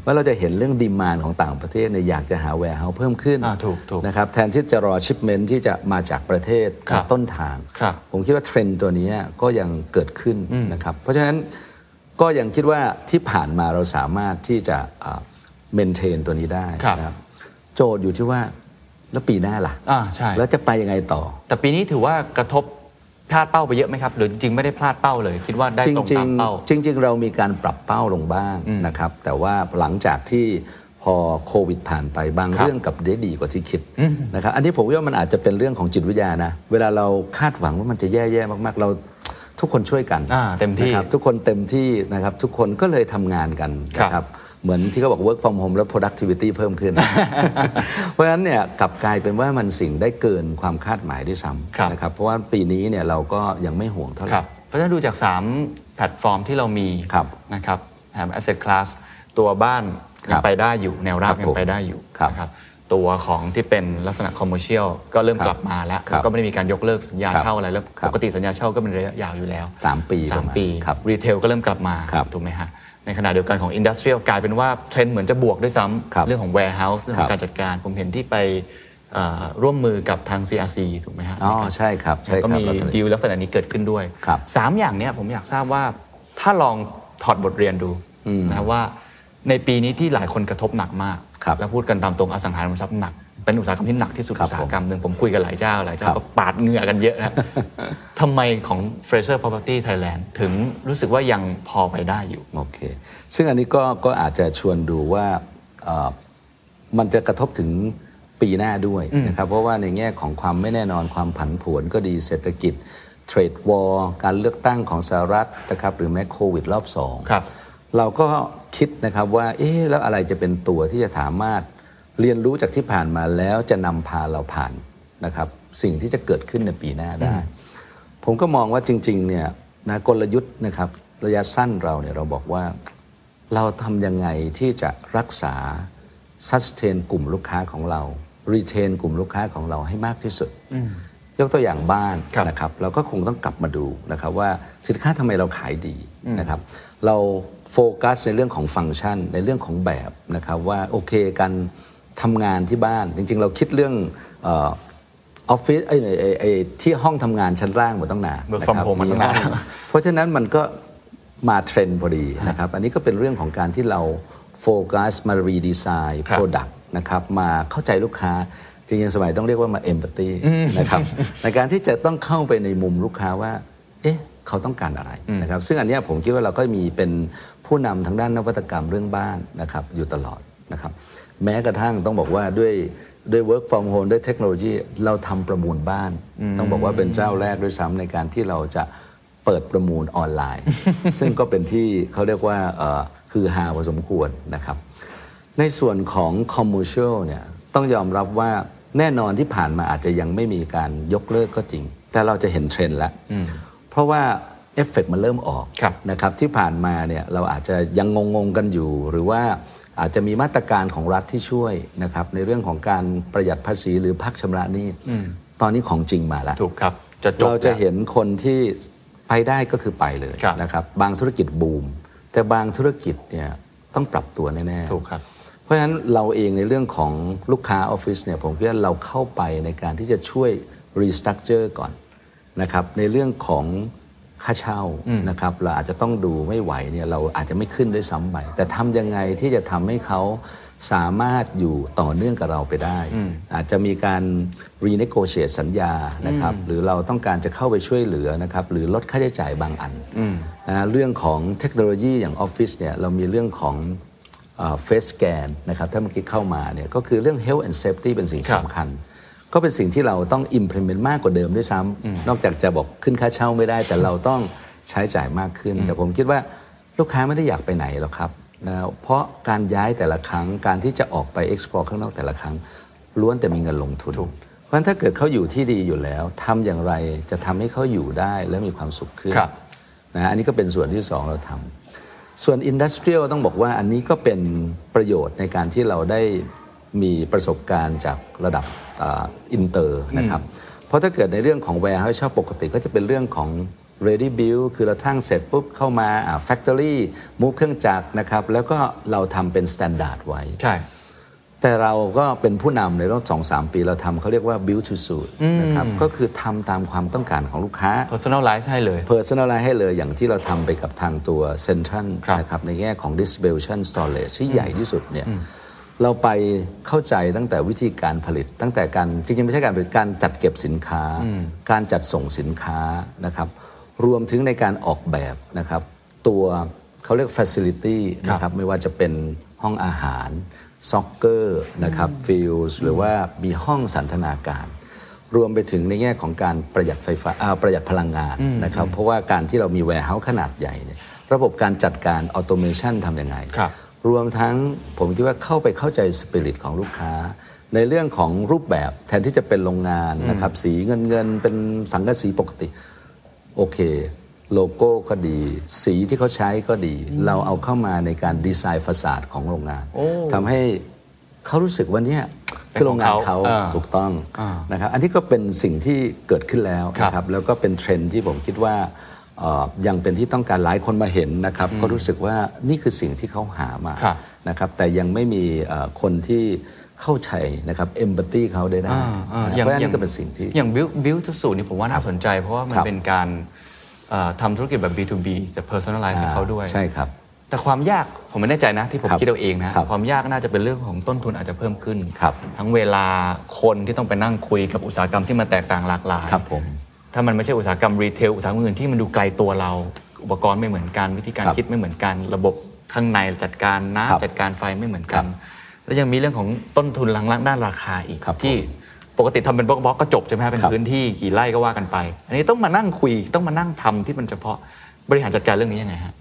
ว่าเราจะเห็นเรื่อง demand ของต่างประเทศเนี่ยอยากจะหา warehouse เพิ่มขึ้นอ่าถูกถูกนะครับแทนที่จะรอ shipment ที่จะมาจากประเทศครับต้นทางครับผมคิดว่าเทรนด์ตัวนี้ก็ยังเกิดขึ้นนะครับเพราะฉะนั้นก็ยังคิดว่าที่ผ่านมาเราสามารถที่จะ maintainตัวนี้ได้ครับนะครับโจทย์อยู่ที่ว่าแล้วปีหน้าล่ะอ่าใช่แล้วจะไปยังไงต่ออ แต่ปีนี้ถือว่ากระทบ พลาดเป้าไปเยอะไหมครับ หรือจริงๆไม่ได้พลาดเป้าเลย คิดว่าได้จตรงริตางมเป้าๆจริง ๆ เรามีการปรับเป้าลงบ้างนะครับ แต่ว่าหลังจากที่พอโควิดผ่านไปบางครับเรื่องกลับได้ดีกว่าที่คิดนะครับอันนี้ผมว่ามันอาจจะเป็นเรื่องของจิตวิทยานะ เวลาเราคาดหวังว่ามันจะแย่ๆมากๆ เราทุกคนช่วยกันอ่าเต็มที่นะครับทุกคนเต็มที่นะครับ ทุกคนก็เลยทำงานกันนะคครัรับบ เหมือนที่เขาบอก work from home แล้ว productivity เพิ่มขึ้น เพราะฉะนั้นเนี่ยกลับกลายเป็นว่ามันสิ่งได้เกินความคาดหมายด้วยซ้ครับำนะครับเพราะว่าปีนี้เนี่ยเราก็ยังไม่ห่วงเท่าไหคร่รับเพราะฉะนั้นดูจาก 3 แพลตฟอร์มที่เรามีครับนะครับแถม asset class ตัวบ้านครัยังบไปได้อยู่แนวราครับบยัผงมไปได้อยู่ครับนะครับตัวของที่เป็นลักษณะ commercial ก็เริ่มครับกลับมาแล้วครับก็ไม่ได้มีการยกเลิกสัญญาครับเช่าอะไรแล้วครับปกติสัญญาเช่าก็เป็นระยะยาวอยู่แล้วสามปีสามประมาณปีครับรีเทลก็เริ่มกลับมาครับถูกไหมฮะ ในขณะเดียวกันของ Industrial กลายเป็นว่าเทรนด์เหมือนจะบวกด้วยซ้ครับำเรื่องของ warehouse เรื่องขครัองบการจัดการ ผมเห็นที่ไปเอ่อร่วมมือกับทาง CRC ถูกไหมฮะอ๋อในการใช่ครับใช่ก็ครับมีเราตอนนี้ดีลลักษณะนี้เกิดขึ้นด้วยครับสามอย่างเนี้ยผมอยากทราบว่าถ้าลองถอดบทเรียนดูนะว่าในปีนี้ที่หลายคนกระทบหนักมากครับแล้วพูดกันตามตรงอสังหาริมทรัพย์หนัก เป็นอุตสาหกรรมที่หนักที่สุดครับอุตสาหกรรมหนึ่งผมคุยกับหลายเจ้าหลายเจ้าครับก็ปาดเหงื่อกันเยอะนะทำไมของ Fraser Property Thailand ถึงรู้สึกว่ายังพอไปได้อยู่โอเคซึ่งอันนี้ก็ก็อาจจะชวนดูว่าเอ่อมันจะกระทบถึงปีหน้าด้วยนะครับเพราะว่าในแง่ของความไม่แน่นอนความผันผวนก็ดีเศรษฐกิจเทรดวอร์การเลือกตั้งของสหรัฐนะครับหรือแม้โควิดรอบสองครับเราก็คิดนะครับว่าเอ๊ะแล้วอะไรจะเป็นตัวที่จะสามารถ เรียนรู้จากที่ผ่านมาแล้วจะนำพาเราผ่านนะครับสิ่งที่จะเกิดขึ้นในปีหน้าได้ ผมก็มองว่าจริงๆเนี่ยนะกลยุทธ์นะครับระยะสั้นเราเนี่ยเราบอกว่าเราทำยังไงที่จะรักษา sustain กลุ่มลูกค้าของเรา retain กลุ่มลูกค้าของเราให้มากที่สุด ยกตัวอย่างบ้านครับนะครับเราก็คงต้องกลับมาดูนะครับว่าสินค้าทำไมเราขายดีนะครับเราโฟกัสในเรื่องของฟังก์ชันในเรื่องของแบบนะครับว่าโอเคการ ทำงานที่บ้าน จริง ๆ เราคิดเรื่องออฟฟิศไอ้ไอ้ไอ้ไอ้ที่ห้องทำงานชั้นล่างมาตั้งนาน Work นะ from ครับ home มาตั้งนานห้อเพราะฉะนั้นมันก็มาเทรนด์พอดีนะครับ อันนี้ก็เป็นเรื่องของการที่เราโฟกัสมา redesign ครับ product นะครับมาเข้าใจลูกค้าจริงๆสมัยต้องเรียกว่ามา empathy นะครับในการที่จะต้องเข้าไปในมุมลูกค้าว่า เอ๊ะเขาต้องการอะไรนะครับซึ่งอันเนี้ยผมคิดว่าเราก็มีเป็นผู้นำทางด้านนวัตกรรมเรื่องบ้านนะครับอยู่ตลอดนะครับ แม้กระทั่งต้องบอกว่าด้วยด้วย work from home ด้วยเทคโนโลยีเราทำประมูลบ้าน ต้องบอกว่าเป็นเจ้าแรกด้วยซ้ำในการที่เราจะเปิดประมูลออนไลน์ ซึ่งก็เป็นที่เขาเรียกว่าเอ่อฮือฮาพอสมควรนะครับ ในส่วนของ commercial เนี่ยต้องยอมรับว่าแน่นอนที่ผ่านมาอาจจะยังไม่มีการยกเลิกก็จริง แต่เราจะเห็นเทรนด์แล้ว เพราะว่าเอฟเฟกมันเริ่มออกครับนะครับที่ผ่านมาเนี่ยเราอาจจะยังงงๆกันอยู่หรือว่า อาจจะมีมาตรการของรัฐที่ช่วยนะครับในเรื่องของการประหยัดภาษีหรือพักชำระหนี้ตอนนี้ของจริงมาแล้วถูกครับจะจบเราจะแล้วเห็นคนที่ไปได้ก็คือไปเลยครับนะครับบางธุรกิจบูม แต่บางธุรกิจเนี่ยต้องปรับตัวแน่ๆถูกครับเพราะฉะนั้นเราเองในเรื่องของลูกค้าออฟฟิศเนี่ยผมคิดว่าเราเข้าไปในการที่จะช่วย restructure ก่อนนะครับในเรื่องของ ค่าเช่านะครับเราอาจจะต้องดูไม่ไหวเนี่ยเราอาจจะไม่ขึ้นด้วยซ้ำไปแต่ทำยังไงที่จะทำให้เขาสามารถอยู่ต่อเนื่องกับเราไปได้ อาจจะมีการ renegotiate สัญญานะครับหรือเราต้องการจะเข้าไปช่วยเหลือนะครับหรือลดค่าใช้จ่ายบางอันนะเรื่องของเทคโนโลยีอย่างออฟฟิศเนี่ยเรามีเรื่องของเฟสแกนนะครับถ้าเมื่อกี้เข้ามาเนี่ยก็คือเรื่อง health and safety เป็นสิ่งครับสำคัญ ก็เป็นสิ่งที่เราต้อง implement มากกว่าเดิมด้วยซ้ำนอกจากจะบอกขึ้นค่าเช่าไม่ได้ แต่เราต้องใช้จ่ายมากขึ้น แต่ผมคิดว่าลูกค้าไม่ได้อยากไปไหนหรอกครับนะเพราะการย้ายแต่ละครั้งการที่จะออกไป explore ข้างนอกแต่ละครั้งล้วนแต่มีเงินลงทุน เพราะฉะนั้นถ้าเกิดเขาอยู่ที่ดีอยู่แล้วทำอย่างไรจะทำให้เขาอยู่ได้และมีความสุขขึ้นครับนะฮะอันนี้ก็เป็นส่วนที่สองเราทำส่วน industrial ต้องบอกว่าอันนี้ก็เป็นประโยชน์ในการที่เราได้ มีประสบการณ์จากระดับอินเตอร์นะครับ เพราะถ้าเกิดในเรื่องของ warehouse เช่าปกติก็จะเป็นเรื่องของ ready build คือเราทั้งเสร็จปุ๊บเข้ามาอ่า factory move เครื่องจักรนะครับ แล้วก็เราทำเป็น standard ไว้ ใช่ แต่เราก็เป็นผู้นำในรอบ 2-3 ปีเราทำเขาเรียกว่า build to suit นะครับ ก็คือทำตามความต้องการของลูกค้า personalize ให้เลย personalize ให้เลยอย่างที่เราทำไปกับทางตัว Central ครับนะครับ ในแง่ของ distribution storage ที่ใหญ่ที่สุดเนี่ย เราไปเข้าใจตั้งแต่วิธีการผลิต ตั้งแต่การจริงๆไม่ใช่การผลิตการจัดเก็บสินค้า การจัดส่งสินค้านะครับรวมถึงในการออกแบบนะครับ ตัวเขาเรียก facility นะครับไม่ว่าจะเป็นห้องอาหาร soccer นะครับ field หรือว่ามีห้องสันทนาการ รวมไปถึงในแง่ของการประหยัดไฟฟ้าอ่าประหยัดพลังงานนะครับเพราะว่าการที่เรามี warehouse ขนาดใหญ่เนี่ยระบบการจัดการ automation ทำยังไงค รับรวมทั้งผมคิดว่าเข้าไปเข้าใจสปิริตของลูกค้า ในเรื่องของรูปแบบแทนที่จะเป็นโรงงานนะครับ สีเงินเงินๆเป็นสังกะสีปกติ โอเค โลโก้ก็ดี สีที่เขาใช้ก็ดี เราเอาเข้ามาในการดีไซน์ facade ของโรงงานทำให้เขารู้สึกว่าเนี่ยคือโรงงานเขาอ่าถูกต้องนะครับ อันนี้ก็เป็นสิ่งที่เกิดขึ้นแล้วครับนะครับ แล้วก็เป็นเทรนด์ที่ผมคิดว่าเอ่อ ยังเป็นที่ต้องการหลายคนมาเห็นนะครับ ก็รู้สึกว่านี่คือสิ่งที่เขาหามาครับนะครับแต่ยังไม่มีเอ่อคนที่เข้าใจนะครับเอมพัตตีเขาได้ได้อ่าอ่านะเพราะฉะนั้นนี่ก็เป็นสิ่งที่ อย่าง build build to suit นี่ผมว่าน่าสนใจ เพราะว่ามันครับเป็นการเอ่อทำธุรกิจแบบ B2B แต่ personalize ให้เขาด้วยใช่ครับแต่ความยากผมไม่แน่ใจนะที่ผมครับคิดเอาเองนะครับความยากน่าจะเป็นเรื่องของต้นทุนอาจจะเพิ่มขึ้นครับทั้งเวลาคนที่ต้องไปนั่งคุยกับอุตสาหกรรมที่มันแตกต่างหลากหลายครับผม ถ้ามันไม่ใช่อุตสาหกรรม retail อุตสาหกรรมอื่นที่มันดูไกลตัวเรา อุปกรณ์ไม่เหมือนกัน วิธีการครับคิดไม่เหมือนกัน ระบบข้างในจัดการครับน้ำจัดการไฟไม่เหมือนกันครับแล้วยังมีเรื่องของต้นทุนหลังด้านราคาอีกครับที่ปกติทำเป็นบล็อกบล็อกก็จบใช่ไหมครับเป็นครับพื้นที่กี่ไร่ก็ว่ากันไป อันนี้ต้องมานั่งคุยต้องมานั่งทำที่มันเฉพาะบริหารจัดการเรื่องนี้ยังไงฮะ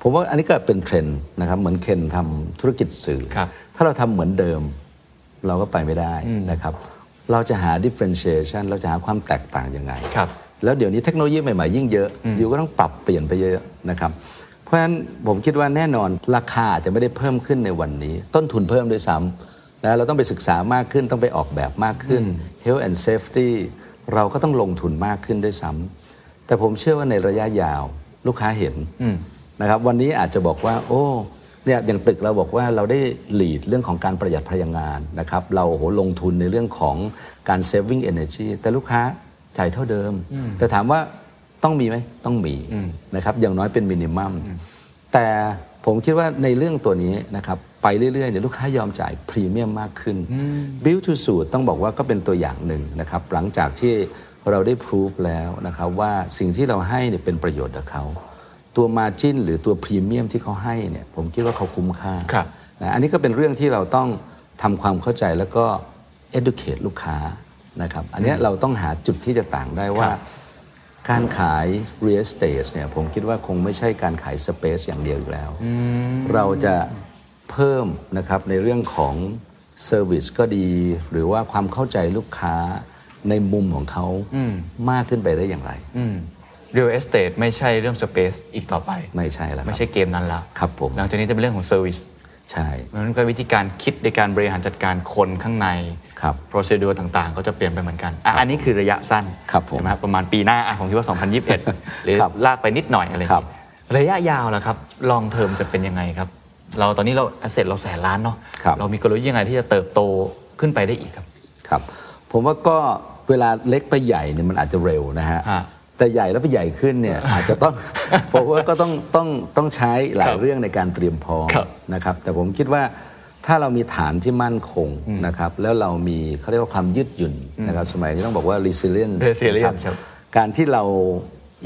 ผมว่าอันนี้ก็เป็นเทรนด์นะครับเหมือนเคนทำธุรกิจสื่อครับถ้าเราทำเหมือนเดิมเราก็ไปไม่ได้นะครับ เราจะหา differentiation เราจะหาความแตกต่างยังไงครับแล้วเดี๋ยวนี้เทคโนโลยีใหม่ๆยิ่งเยอะ อยู่ก็ต้องปรับเปลี่ยนไปเยอะนะครับ เพราะฉะนั้นผมคิดว่าแน่นอนราคาอาจจะไม่ได้เพิ่มขึ้นในวันนี้ ต้นทุนเพิ่มด้วยซ้ำนะเราต้องไปศึกษามากขึ้นต้องไปออกแบบมากขึ้น health and safety เราก็ต้องลงทุนมากขึ้นด้วยซ้ำแต่ผมเชื่อว่าในระยะยาวลูกค้าเห็นนะครับ วันนี้อาจจะบอกว่า โอ้ เนี่ยอย่างตึกเราบอกว่าเราได้ lead เรื่องของการประหยัดพลังงานนะครับเราโอ้โหลงทุนในเรื่องของการ saving energy แต่ลูกค้าจ่ายเท่าเดิม แต่ถามว่าต้องมีไหมต้องมีนะครับอย่างน้อยเป็นมินิมัมแต่ผมคิดว่าในเรื่องตัวนี้นะครับไปเรื่อยๆเนี่ยลูกค้ายอมจ่ายพรีเมียมมากขึ้น Build to Suit ต้องบอกว่าก็เป็นตัวอย่างหนึ่งนะครับหลังจากที่เราได้พิสูจแล้วนะครับว่าสิ่งที่เราให้เนี่ยเป็นประโยชน์กับเขา ตัวมาจินหรือตัวพรีเมียมที่เขาให้เนี่ยผมคิดว่าเขาคุ้มค่าครับนะอันนี้ก็เป็นเรื่องที่เราต้องทำความเข้าใจแล้วก็ educate ลูกค้านะครับอันเนี้ยเราต้องหาจุดที่จะต่างได้ว่า การขาย real estate เนี่ยผมคิดว่าคงไม่ใช่การขาย space อย่างเดียวอีกแล้ว เราจะเพิ่มนะครับในเรื่องของ service ก็ดี หรือว่าความเข้าใจลูกค้าในมุมของเขามากขึ้นไปได้อย่างไร real estate ไม่ใช่เรื่อง space อีกต่อไป ไม่ใช่แล้วครับไม่ใช่เกมนั้นแล้วครับผมหลังจากนี้จะเป็นเรื่องของ service ใช่เพราะฉะนั้นก็วิธีการคิดในการบริหารจัดการคนข้างในครับ procedure ต่างๆ ก็จะเปลี่ยนไปเหมือนกันอะอันนี้คือระยะสั้นครับผมใช่ไหมครับประมาณปีหน้าอะผมคิดว่า 2021 หรือครับลากไปนิดหน่อยอะไรอย่างครับงี้ระยะยาวล่ะครับลองเทอมจะเป็นยังไงครับ เราตอนนี้เรา asset เราแสนล้านเนาะครับเรามีกลยุทธ์ยังไงที่จะเติบโตขึ้นไปได้อีกครับครับ ผมว่าก็เวลาเล็กไปใหญ่เนี่ยมันอาจจะเร็วนะฮะฮะ แต่ใหญ่แล้วไปใหญ่ขึ้นเนี่ยอาจจะต้องผมว่าก็ต้องต้องต้องใช้หลายเรื่องในการเตรียมพร้อมครับนะครับ แต่ผมคิดว่าถ้าเรามีฐานที่มั่นคงนะครับ แล้วเรามีเขาเรียกว่าความยืดหยุ่นนะครับ สมัยนี้ต้องบอกว่า resilience Resilience นะครับการที่เรา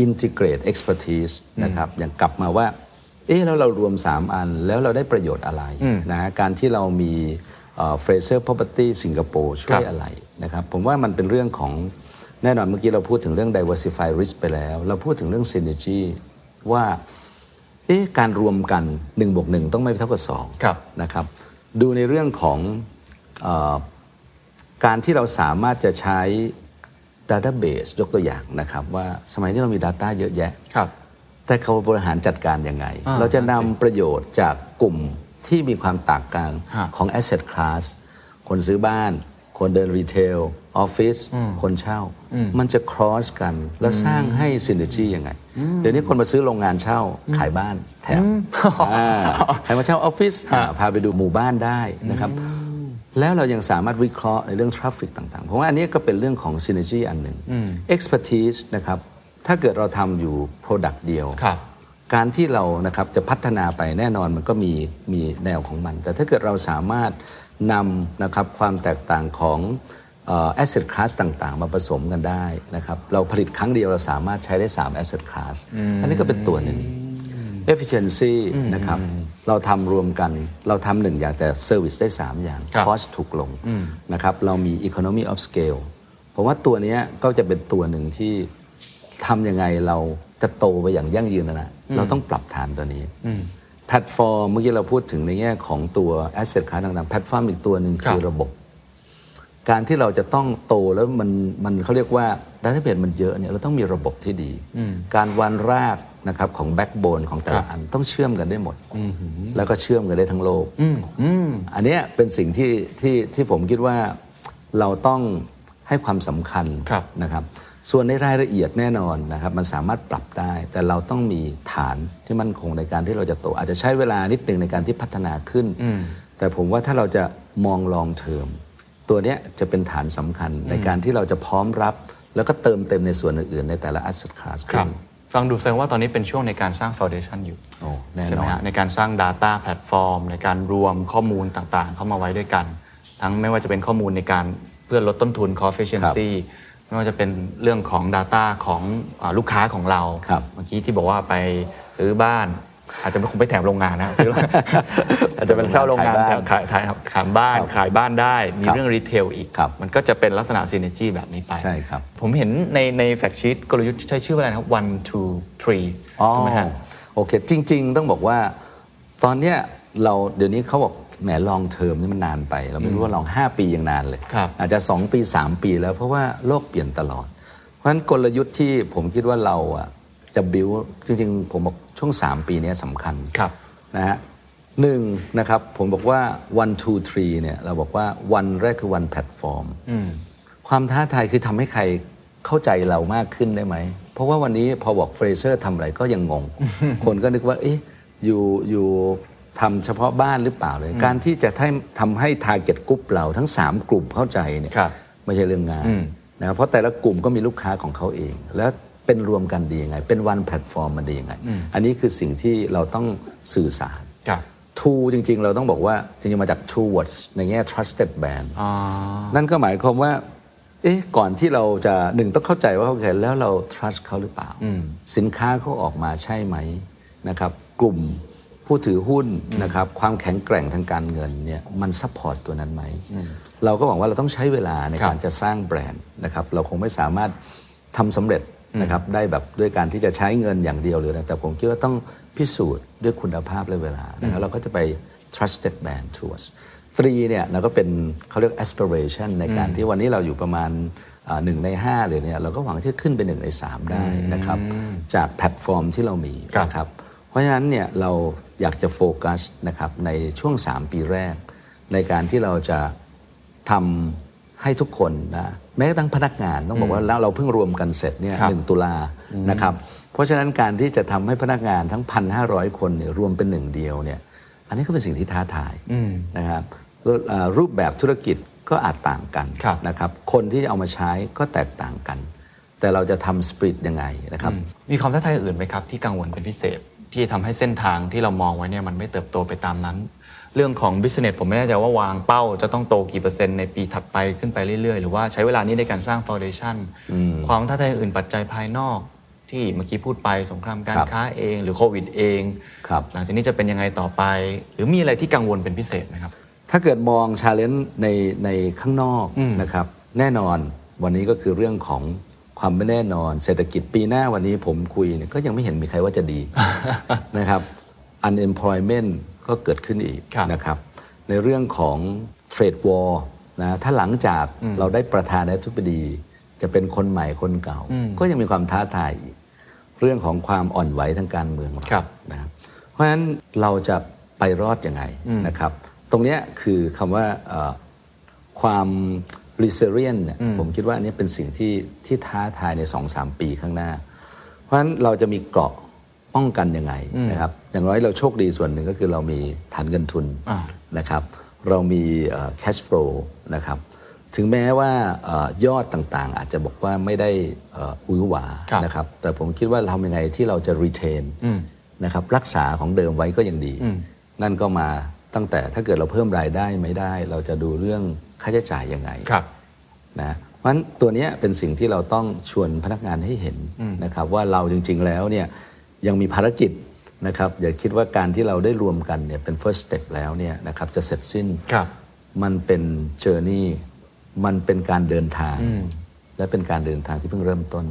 integrate expertise นะครับอย่างกลับมาว่า เอ๊ะแล้วเรารวม 3 อันแล้วเราได้ประโยชน์อะไรนะฮะการที่เรามีเอ่อ Fraser Property สิงคโปร์ช่วยอะไรนะครับ ผมว่ามันเป็นเรื่องของ แน่นอนเมื่อกี้เราพูดถึงเรื่อง diversify risk ไปแล้ว เราพูดถึงเรื่อง synergy ว่าเอ๊ะการรวมกัน1บวก1ต้องไม่เท่ากับ2ครับนะครับดูในเรื่องของเออการที่เราสามารถจะใช้ Database ยกตัวอย่างนะครับ ว่าสมัยนี้เรามี Data เยอะแยะครับแต่เขาบริหารจัดการยังไงอ่าเราจะนำประโยชน์จากกลุ่มที่มีความต่างกันฮะของ asset class คนซื้อบ้าน คนเดิน retail ออฟฟิศคนเช่า มันจะ cross กัน แล้วสร้างให้ synergy ยังไง เดี๋ยวนี้คนมาซื้อโรงงานเช่าขายบ้านแถมอ่าใครมาเช่าออฟฟิศอ่าพาไปดูหมู่บ้านได้นะครับ แล้วเรายังสามารถวิเคราะห์ในเรื่อง traffic ต่างๆ เพราะว่าอันนี้ก็เป็นเรื่องของ synergy อันหนึ่ง expertise นะครับถ้าเกิดเราทำอยู่ product เดียวครับการที่เรานะครับจะพัฒนาไปแน่นอนมันก็มีมีแนวของมัน แต่ถ้าเกิดเราสามารถ นำนะครับความแตกต่างของเอ่อ asset class ต่างๆ มาผสมกันได้นะครับเราผลิตครั้งเดียวเราสามารถใช้ได้3 asset class อันนี้ก็เป็นตัวหนึ่ง efficiency นะครับเราทำรวมกันเราทำหนึ่งอย่างแต่ service ได้ 3 อย่างครับ cost ถูกลงนะครับเรามี economy of scale ผมว่าตัวเนี้ยก็จะเป็นตัวหนึ่งที่ทำยังไงเราจะโตไปอย่างยั่งยืนนะนะเราต้องปรับฐานตัวนี้ แพลตฟอร์มเมื่อกี้เราพูดถึงในแง่ของตัว asset class ต่างๆแพลตฟอร์มอีกตัวหนึ่งคือครับระบบ การที่เราจะต้องโตแล้วมันมันเขาเรียกว่า database มันเยอะเนี่ยเราต้องมีระบบที่ดี การวางรากนะครับของ backbone ของแต่ละอันต้องเชื่อมกันได้หมด แล้วก็เชื่อมกันได้ทั้งโลกอันเนี้ยเป็นสิ่งที่ที่ที่ผมคิดว่าเราต้องให้ความสำคัญครับนะครับ ส่วนในรายละเอียดแน่นอนนะครับมันสามารถปรับได้ แต่เราต้องมีฐานที่มั่นคงในการที่เราจะโต อาจจะใช้เวลานิดหนึ่งในการที่พัฒนาขึ้น แต่ผมว่าถ้าเราจะมองลองเทอมตัวเนี้ยจะเป็นฐานสำคัญในการที่เราจะพร้อมรับ แล้วก็เติมเต็มในส่วนอื่นๆ ในแต่ละ asset class ครัขึ้บนฟังดูแสดงว่าตอนนี้เป็นช่วงในการสร้าง foundation อยู่โอ้แน่นอนใช่ไหมฮะในการสร้าง Data แพลตฟอร์มในการรวมข้อมูลต่างๆ เข้ามาไว้ด้วยกัน ทั้งไม่ว่าจะเป็นข้อมูลในการเพื่อลดต้นทุน cost efficiency ไม่ว่าจะเป็นเรื่องของ Data ของอาลูกค้าของเราครับเมื่อกี้ที่บอกว่าไปซื้อบ้าน อาจจะไม่คงไปแถมโรงงานนะซื้ออาจจะเป็นเช่าโรงงานขายบ้านขายขายขายบ้านครับขายบ้านได้ มีครับเรื่อง retail อีกครับมันก็จะเป็นลักษณะ synergy แบบนี้ไปใช่ครับผมเห็นในใน fact sheet กลยุทธ์ใช้ชื่อว่าอะไรนะครับ one two three อ๋อถูกไหมฮะโอเค จริง ๆ ต้องบอกว่า ตอนเนี้ยเราเดี๋ยวนี้เขาบอก แหมลองเทอมนี่มันนานไป เราไม่รู้ว่าลอง 5 ปียังนานเลยครับอาจจะ 2 ปี 3 ปีแล้วเพราะว่าโลกเปลี่ยนตลอด เพราะฉะนั้นกลยุทธ์ที่ผมคิดว่าเราอะจะบิวจริงๆ ผมบอกช่วง 3 ปีเนี้ยสำคัญครับนะฮะหนึ่งนะครับผมบอกว่า one two three เนี่ยเราบอกว่าวันแรกคือวันแพลตฟอร์มความท้าทายคือทำให้ใครเข้าใจเรามากขึ้นได้ไหม เพราะว่าวันนี้พอบอกเฟรเซอร์ทำอะไรก็ยังงง คนก็นึกว่าเอ๊ะอยู่อยู่ ทำเฉพาะบ้านหรือเปล่าเลย การที่จะให้ทำให้ target กลุ่มเราทั้ง 3 กลุ่มเข้าใจเนี่ยครับไม่ใช่เรื่องง่ายนะครับเพราะแต่ละกลุ่มก็มีลูกค้าของเขาเอง แล้วเป็นรวมกันดียังไง เป็น one platform มันดียังไง อันนี้คือสิ่งที่เราต้องสื่อสารครับ two จริง ๆ เราต้องบอกว่าจริงๆมาจาก True Words ในแง่ trusted brand นั่นก็หมายความว่าเอ๊ะก่อนที่เราจะหนึ่งต้องเข้าใจว่าโอเคแล้วเรา trust เขาหรือเปล่า สินค้าเขาออกมาใช่ไหมนะครับ กลุ่ม ผู้ถือหุ้นนะครับความแข็งแกร่งทางการเงินเนี่ยมัน support ตัวนั้นไหม เราก็หวังว่าเราต้องใช้เวลาในครับการจะสร้างแบรนด์นะครับเราคงไม่สามารถทำสำเร็จนะครับได้แบบด้วยการที่จะใช้เงินอย่างเดียวเลยนะแต่ผมคิดว่าต้องพิสูจน์ด้วยคุณภาพและเวลานะครับเราก็จะไป trusted brand towards ตรีเนี่ยเราก็เป็นเขาเรียก aspiration ในการที่วันนี้เราอยู่ประมาณอ่าหนึ่งในห้าเลยเนี่ยเราก็หวังที่จะขึ้นเป็นหนึ่งในสามได้นะครับจากแพลตฟอร์มที่เรามีครับนะครับเพราะฉะนั้นเนี่ยเรา อยากจะโฟกัสนะครับในช่วง 3 ปีแรก ในการที่เราจะทำให้ทุกคนนะแม้กระทั่งพนักงานต้องบอกว่าแล้วเราเพิ่งรวมกันเสร็จเนี่ยครับหนึ่งตุลานะครับ เพราะฉะนั้นการที่จะทำให้พนักงานทั้ง 1,500 คนเนี่ยรวมเป็นหนึ่งเดียวเนี่ยอันนี้ก็เป็นสิ่งที่ท้าทายนะครับแล้วอ่ารูปแบบธุรกิจก็อาจต่างกันครับนะครับ คนที่เอามาใช้ก็แตกต่างกัน แต่เราจะทำสปริตยังไงนะครับ มีความท้าทายอื่นไหมครับ ที่กังวลเป็นพิเศษ ที่ทำให้เส้นทางที่เรามองไว้เนี่ยมันไม่เติบโตไปตามนั้น เรื่องของ business ผมไม่แน่ใจว่าวางเป้าจะต้องโตกี่เปอร์เซ็นต์ในปีถัดไปขึ้นไปเรื่อยๆ หรือว่าใช้เวลานี้ในการสร้าง foundation ความท้าทายอื่นปัจจัยภายนอกที่เมื่อกี้พูดไปสงครามการครับค้าเองหรือโควิดเองครับหลังจากนี้จะเป็นยังไงต่อไป หรือมีอะไรที่กังวลเป็นพิเศษไหมครับ ถ้าเกิดมองชาเลนจ์ในในข้างนอกนะครับ แน่นอนวันนี้ก็คือเรื่องของ ความไม่แน่นอน เศรษฐกิจปีหน้าวันนี้ผมคุยเนี่ยก็ยังไม่เห็นมีใครว่าจะดีนะครับ unemployment ก็เกิดขึ้นอีกครับนะครับ ในเรื่องของ trade war นะถ้าหลังจากเราได้ประธานาธิบดี จะเป็นคนใหม่คนเก่า ก็ยังมีความท้าทายอีก เรื่องของความอ่อนไหวทางการเมืองครับนะครับเพราะฉะนั้นเราจะไปรอดยังไงนะครับ ตรงเนี้ยคือคำว่าเอ่อความ resilient เนี่ยผมคิดว่าอันนี้เป็นสิ่งที่ที่ท้าทายใน 2-3 ปีข้างหน้า เพราะฉะนั้นเราจะมีเกราะป้องกันยังไงนะครับอย่างน้อยเราโชคดีส่วนหนึ่งก็คือเรามีฐานเงินทุนอ่านะครับเรามีเอ่อ cash flow นะครับถึงแม้ว่าเออยอดต่างๆ อาจจะบอกว่าไม่ได้เอ่อหวือหวาครับนะครับแต่ผมคิดว่าทำยังไงที่เราจะ retain นะครับรักษาของเดิมไว้ก็ยังดี นั่นก็มาตั้งแต่ถ้าเกิดเราเพิ่มรายได้ไม่ได้ เราจะดูเรื่อง ค่าใช้จ่ายยังไงครับนะเพราะฉะนั้นตัวเนี้ยเป็นสิ่งที่เราต้องชวนพนักงานให้เห็นนะครับว่าเราจริง ๆ แล้วเนี่ยยังมีภารกิจนะครับอย่าคิดว่าการที่เราได้รวมกันเนี่ยเป็น first step แล้วเนี่ยนะครับจะเสร็จสิ้นครับมันเป็นเจอร์นี่มันเป็นการเดินทาง และเป็นการเดินทางที่เพิ่งเริ่มต้น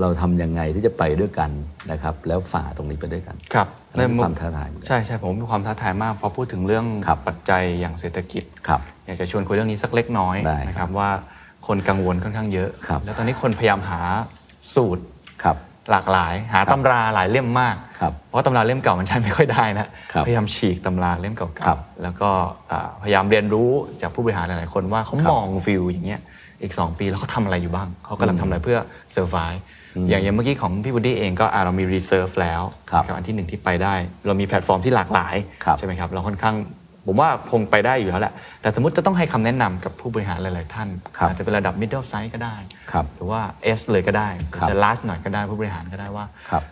เราทำยังไงที่จะไปด้วยกันนะครับแล้วฝ่าตรงนี้ไปด้วยกันครับอันนั้นเป็นความท้าทายเหมือนกันใช่ใช่ผมมีความท้าทายมากพอพูดถึงเรื่องครับปัจจัยอย่างเศรษฐกิจครับอยากจะชวนคุยเรื่องนี้สักเล็กน้อยได้นะครับว่าคนกังวลค่อนข้างเยอะครับแล้วตอนนี้คนพยายามหาสูตรครับหลากหลาย หาตำราหลายเล่มมากครับเพราะตำราเล่มเก่ามันใช้ไม่ค่อยได้นะครับพยายามฉีกตำราเล่มเก่าๆ ครับแล้วก็อ่าพยายามเรียนรู้จากผู้บริหารหลายๆคนว่าเขาครับมองฟิลอย่างเงี้ยอีก 2 ปีแล้วเขาทำอะไรอยู่บ้างเขากำลังทำอะไรเพื่อเซอร์ไ e อย่างอย่างเมื่อกี้ของพี่บูดดี้เองก็อ่าเรามี reserve แล้วครับกับอันที่หนึ่งที่ไปได้ เรามีแพลตฟอร์มที่หลากหลายครับใช่ไหมครับเราค่อนข้างผมว่าคงไปได้อยู่แล้วแหละ แต่สมมติจะต้องให้คำแนะนำกับผู้บริหารหลาย ๆ ท่านครับอาจจะเป็นระดับ middle size ก็ได้ครับหรือว่า S เลยก็ได้ครับจะ large หน่อยก็ได้ผู้บริหารก็ได้ว่าครับ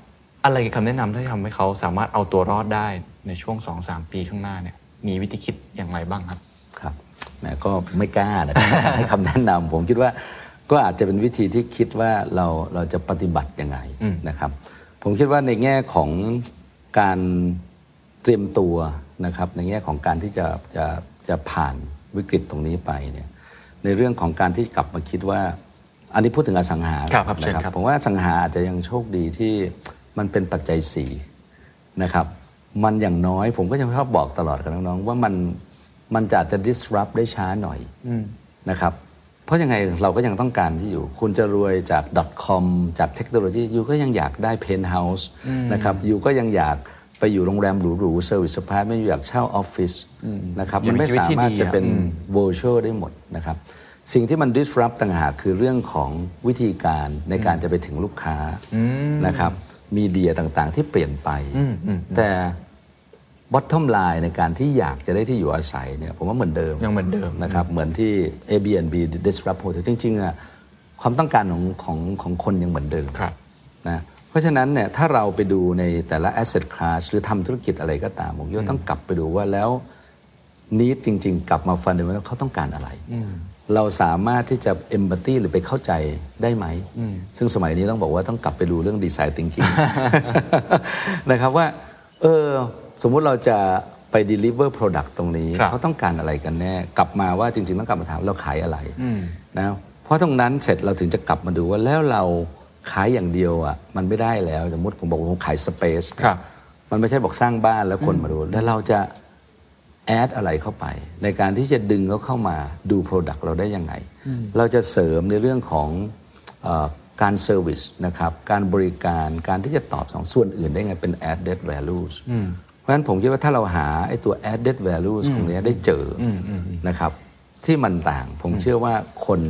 อะไรคือคำแนะนำที่ทำให้เขาสามารถเอาตัวรอดได้ในช่วง 2-3 ปีข้างหน้าเนี่ย มีวิธีคิดอย่างไรบ้างครับ ครับแหมก็ไม่กล้านะครับให้คำแนะนำผมคิดว่า ก็อาจจะเป็นวิธีที่คิดว่าเราเราจะปฏิบัติยังไงนะครับ ผมคิดว่าในแง่ของการเตรียมตัวนะครับ ในแง่ของการที่จะจะจะผ่านวิกฤตตรงนี้ไปเนี่ยในเรื่องของการที่กลับมาคิดว่า อันนี้พูดถึงอสังหาครับครับเชิญนะครับผมว่าอสังหาอาจจะยังโชคดีที่มันเป็นปัจจัยสี่นะครับ มันอย่างน้อยผมก็จะชอบบอกตลอดกับน้องๆว่ามันมันจะอาจจะ disrupt ได้ช้าหน่อยนะครับ เพราะยังไงเราก็ยังต้องการที่อยู่ คุณจะรวยจาก .com จากเทคโนโลยียูก็ยังอยากได้ penthouse นะครับยูก็ยังอยากไปอยู่โรงแรมหรูๆ service apartment ไม่อยากเช่าออฟฟิศนะครับอยู่มันไม่ในชีวิตสาที่มารถดีจะอะเป็นอืม virtual ได้หมดนะครับสิ่งที่มัน disrupt ต่างหากคือเรื่องของวิธีการในการจะไปถึงลูกค้านะครับมีเดียต่างๆที่เปลี่ยนไป แต่ bottom line ในการที่อยากจะได้ที่อยู่อาศัยเนี่ยผมว่าเหมือนเดิมยังเหมือนเดิมนะครับเหมือนที่ Airbnb disrupt hotel จริงๆอะความต้องการของของของคนยังเหมือนเดิมครับนะเพราะฉะนั้นเนี่ยถ้าเราไปดูในแต่ละ asset class หรือทำธุรกิจอะไรก็ตามผมคิดว่าต้องกลับไปดูว่าแล้ว need จริง ๆ กลับมาฟันเด m ว่าเขาต้องการอะไร เราสามารถที่จะ empathy หรือไปเข้าใจได้ไหม ซึ่งสมัยนี้ต้องบอกว่าต้องกลับไปดูเรื่อง design thinking นะครับว่าเออ สมมุติเราจะไป deliver product ตรงนี้ครับเขาต้องการอะไรกันแน่ กลับมาว่าจริง ๆ ต้องกลับมาถามเราขายอะไรนะเพราะตรงนั้นเสร็จเราถึงจะกลับมาดูว่าแล้วเราขายอย่างเดียวอะมันไม่ได้แล้วสมมติผมบอกว่าผมขาย space ครับมันไม่ใช่บอกสร้างบ้านแล้วคนมาดู แล้วเราจะแอดอะไรเข้าไป ในการที่จะดึงเขาเข้ามาดู Product เราได้ยังไง เราจะเสริมในเรื่องของเออการเซอร์วิสนะครับ การบริการการที่จะตอบสองส่วนอื่นได้ไงเป็น added values เพ ราะฉะนั้นผมคิดว่าถ้าเราหาไอ้ตัว added values ตรงเนี้ยได้เจออนะครับที่มันต่างผมเชื่อว่าคน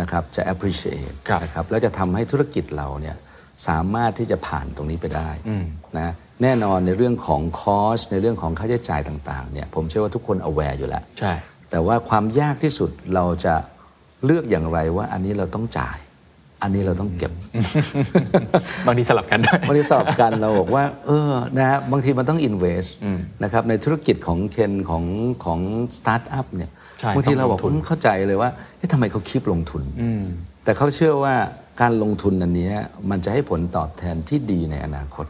นะครับจะ appreciate ครับนะครับแล้วจะทำให้ธุรกิจเราเนี่ยสามารถที่จะผ่านตรงนี้ไปได้นะแน่นอนในเรื่องของคอสในเรื่องของค่าใช้จ่ายต่างๆเนี่ยผมเชื่อว่าทุกคน aware อยู่แล้วใช่แต่ว่าความยากที่สุดเราจะเลือกอย่างไรว่าอันนี้เราต้องจ่าย อันนี้เราต้องเก็บบางทีสลับกันด้วยบริษัทกันเราบอกว่า เออนะฮะบางทีมันต้อง invest นะครับในธุรกิจของเคนของของสตาร์ทอัพเนี่ยใช่บางทีเราบอกต้องลงทุนผมเข้าใจเลยว่าเอ๊ะทำไมเขา keep ลงทุน แต่เขาเชื่อว่าการลงทุนอันเนี้ยมันจะให้ผลตอบแทนที่ดีในอนาคต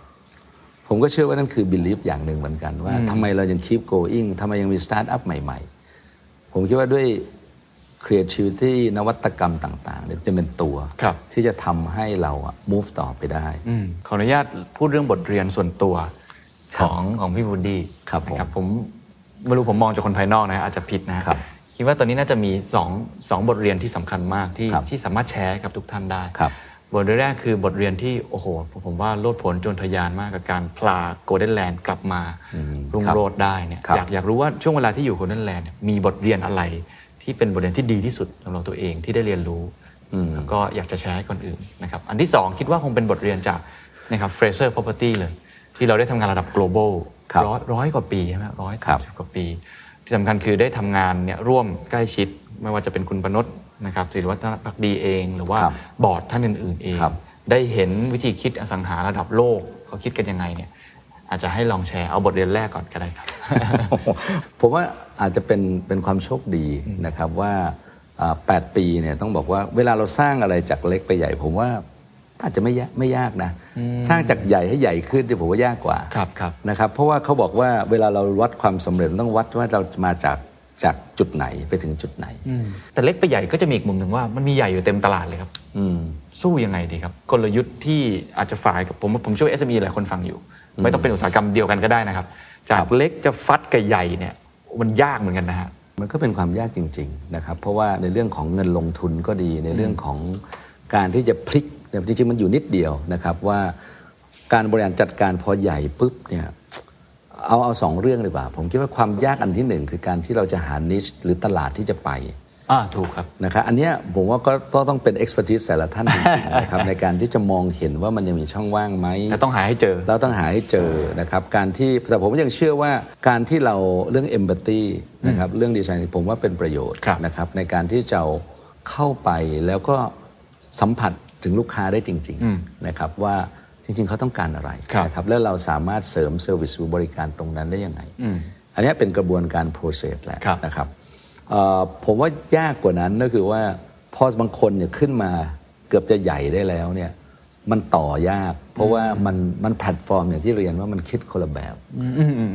ผมก็เชื่อว่านั่นคือ belief อย่างหนึ่งเหมือนกันว่าทำไมเรายัง keep going ทำไมยังมีสตาร์ทอัพใหม่ ๆ ผมคิดว่าด้วย creativity นวัตกรรมต่างๆเนี่ยจะเป็นตัวครับที่จะทำให้เราอะ move ต่อไปได้อืมขออนุญาตพูดเรื่องบทเรียนส่วนตัวของของพี่บูดดี้ครับผมนะผมไม่รู้ผมมองจากคนภายนอกนะอาจจะผิดนะครับคิดว่าตอนนี้น่าจะมีสองสองบทเรียนที่สำคัญมากที่ครับที่สามารถแชร์กับทุกท่านได้ครับบทเรียนแรกคือบทเรียนที่โอ้โหผมว่าโลดโผนจนทะยานมากกับการพาโกลเด้นแลนด์กลับมารุ่งครับโรจน์ได้เนี่ยครับอยากอยากรู้ว่าช่วงเวลาที่อยู่โกลเด้นแลนด์มีบทเรียนอะไร ที่เป็นบทเรียนที่ดีที่สุดสำหรับตัวเองที่ได้เรียนรู้แล้วก็อยากจะแชร์ให้คนอื่นนะครับอันที่สองคิดว่าคงเป็นบทเรียนจากนะครับ Fraser Property เลย ที่เราได้ทำงานระดับ global ครับร้อยร้อยกว่าปีใช่ไหมร้อยครัสามบสิบกว่าปี ที่สำคัญคือได้ทำงานเนี่ยร่วมใกล้ชิดไม่ว่าจะเป็นคุณปนดนะครับศิริวัฒนพักดีเอง หรือว่าครับบอร์ดท่านอื่น ๆ เองครับได้เห็นวิธีคิดอสังหาระดับโลกเขาคิดกันยังไงเนี่ย อาจจะให้ลองแชร์เอาบทเรียนแรกก่อนก็ได้ครับ ผมว่าอาจจะเป็นเป็นความโชคดีนะครับว่าอ่าแปดปีเนี่ยต้องบอกว่าเวลาเราสร้างอะไรจากเล็กไปใหญ่ ผมว่าอาจจะไม่ยากไม่ยากนะ สร้างจากใหญ่ให้ใหญ่ขึ้นที่ผมว่ายากกว่าครับครับนะครับเพราะว่าเขาบอกว่าเวลาเราวัดความสำเร็จมันต้องวัดว่าเรามาจากจากจุดไหนไปถึงจุดไหน แต่เล็กไปใหญ่ก็จะมีอีกมุมหนึ่งว่ามันมีใหญ่อยู่เต็มตลาดเลยครับอืมสู้ยังไงดีครับ กลยุทธ์ที่อาจจะฝ่ายกับผมผมช่วย SME หลายคนฟังอยู่ ไม่ต้องเป็นอุตสาหกรรมเดียวกันก็ได้นะครับ จากเล็กจะฟัดกับใหญ่เนี่ยมันยากเหมือนกันนะฮะมันก็เป็นความยากจริง ๆ นะครับ เพราะว่าในเรื่องของเงินลงทุนก็ดีในเรื่องของการที่จะพลิกเนี่ยจริงๆมันอยู่นิดเดียวนะครับว่าการบริหารจัดการพอใหญ่ปุ๊บเนี่ยเอาเอาสองเรื่องดีกว่า ผมคิดว่าความยากอันที่หนึ่งคือการที่เราจะหานิชหรือตลาดที่จะไป อ่าถูกครับนะครับอันเนี้ยผมว่าก็ต้องต้องเป็น expertise แต่ละท่านจริงๆนะครับในการที่จะมองเห็นว่ามันยังมีช่องว่างไหมแต่ต้องหาให้เจอ เราต้องหาให้เจอนะครับการที่แต่ผมยังเชื่อว่าการที่เราเรื่อง empathy นะครับเรื่องดีไซน์ผมว่าเป็นประโยชน์ครับนะครับในการที่จะเข้าไปแล้วก็สัมผัสถึงลูกค้าได้จริงๆนะครับว่าจริงๆเขาต้องการอะไรครับนะครับแล้วเราสามารถเสริมเซอร์วิสหรือบริการตรงนั้นได้ยังไง อันเนี้ยเป็นกระบวนการ process แหละครับนะครับเอ่อ ผมว่ายากกว่านั้นก็คือว่าพอบางคนเนี่ยขึ้นมาเกือบจะใหญ่ได้แล้วเนี่ยมันต่อยาก เพราะว่ามันมันแพลตฟอร์มอย่างที่เรียนว่ามันคิดคนละแบบ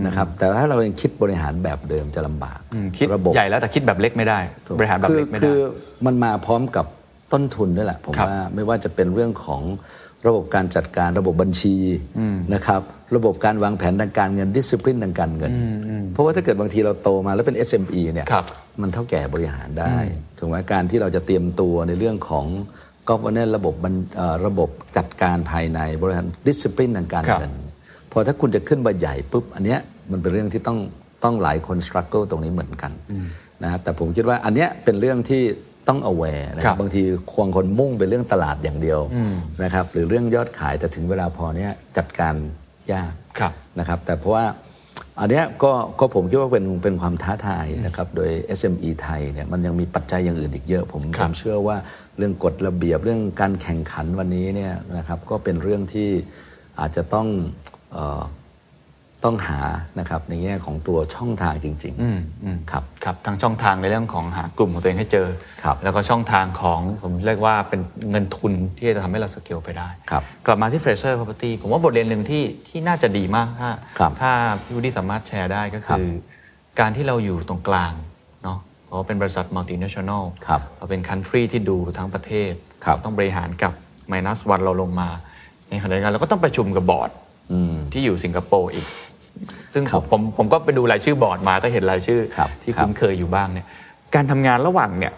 นะครับแต่ถ้าเรายังคิดบริหารแบบเดิมจะลำบากคิดระบบใหญ่แล้วแต่คิดแบบเล็กไม่ได้ บริหารแบบเล็กไม่ได้ คือมันมาพร้อมกับต้นทุนด้วยแหละผมครับว่าไม่ว่าจะเป็นเรื่องของระบบการจัดการระบบบัญชีนะครับระบบการวางแผนทางการเงินดิสซิ p ลินทางการเงิน เพราะว่าถ้าเกิดบางทีเราโตมาแล้วเป็น SME เนี่ยครับ มันเถ้าแก่บริหารได้ถูกไหมการที่เราจะเตรียมตัวในเรื่องของ governance ระบบบัญเอ่อระบบจัดการภายในบริหารดิสซิ p ลินทางการครับเงินพอถ้าคุณจะขึ้นมาใหญ่ปุ๊บอันเนี้ยมันเป็นเรื่องที่ต้องต้องหลายคนสครัลเกิลตรงนี้เหมือนกันนะแต่ผมคิดว่าอันเนี้ยเป็นเรื่องที่ต้อง aware นะคครัรับบบางทีควงคนมุ่งไปเรื่องตลาดอย่างเดียวนะครับหรือเรื่องยอดขายแต่ถึงเวลาพอเนี้ยจัดการยากครับนะครับแต่เพราะว่า อันเนี้ยก็ก็ผมคิดว่าเป็นเป็นความท้าทายนะครับโดย SME ไทยเนี่ยมันยังมีปัจจัยอย่างอื่นอีกเยอะ ผมคผรับมเชื่อว่าเรื่องกฎระเบียบเรื่องการแข่งขันวันนี้เนี่ยนะครับก็เป็นเรื่องที่อาจจะต้องเออ ต้องหานะครับในแง่ของตัวช่องทางจริงๆครับครับทั้งช่องทางในเรื่องของหากลุ่มของตัวเองให้เจอครับแล้วก็ช่องทางของผมเรียกว่าเป็นเงินทุนที่จะทำให้เราสเกลไปได้ครับกลับมาที่ Fraser Property ผมว่าบทเรียนหนึ่งที่ที่น่าจะดีมากถ้าครับถ้าพี่วุฒิสามารถแชร์ได้ก็ครับคือ การที่เราอยู่ตรงกลางเนาะเพราะว่าเป็นบริษัท multinational ครับเราเป็น country ที่ดูทั้งประเทศครับเราต้องบริหารกับ minus one เราลงมาในขณะเดียวกันเราก็ต้องประชุมกับบอร์ดที่อยู่สิงคโปร์อีก ซึ่งครับผมผมก็ไปดูรายชื่อบอร์ดมาก็เห็นรายชื่อครับที่ครับคุ้นเคยอยู่บ้างเนี่ยการทำงานระหว่างเนี่ย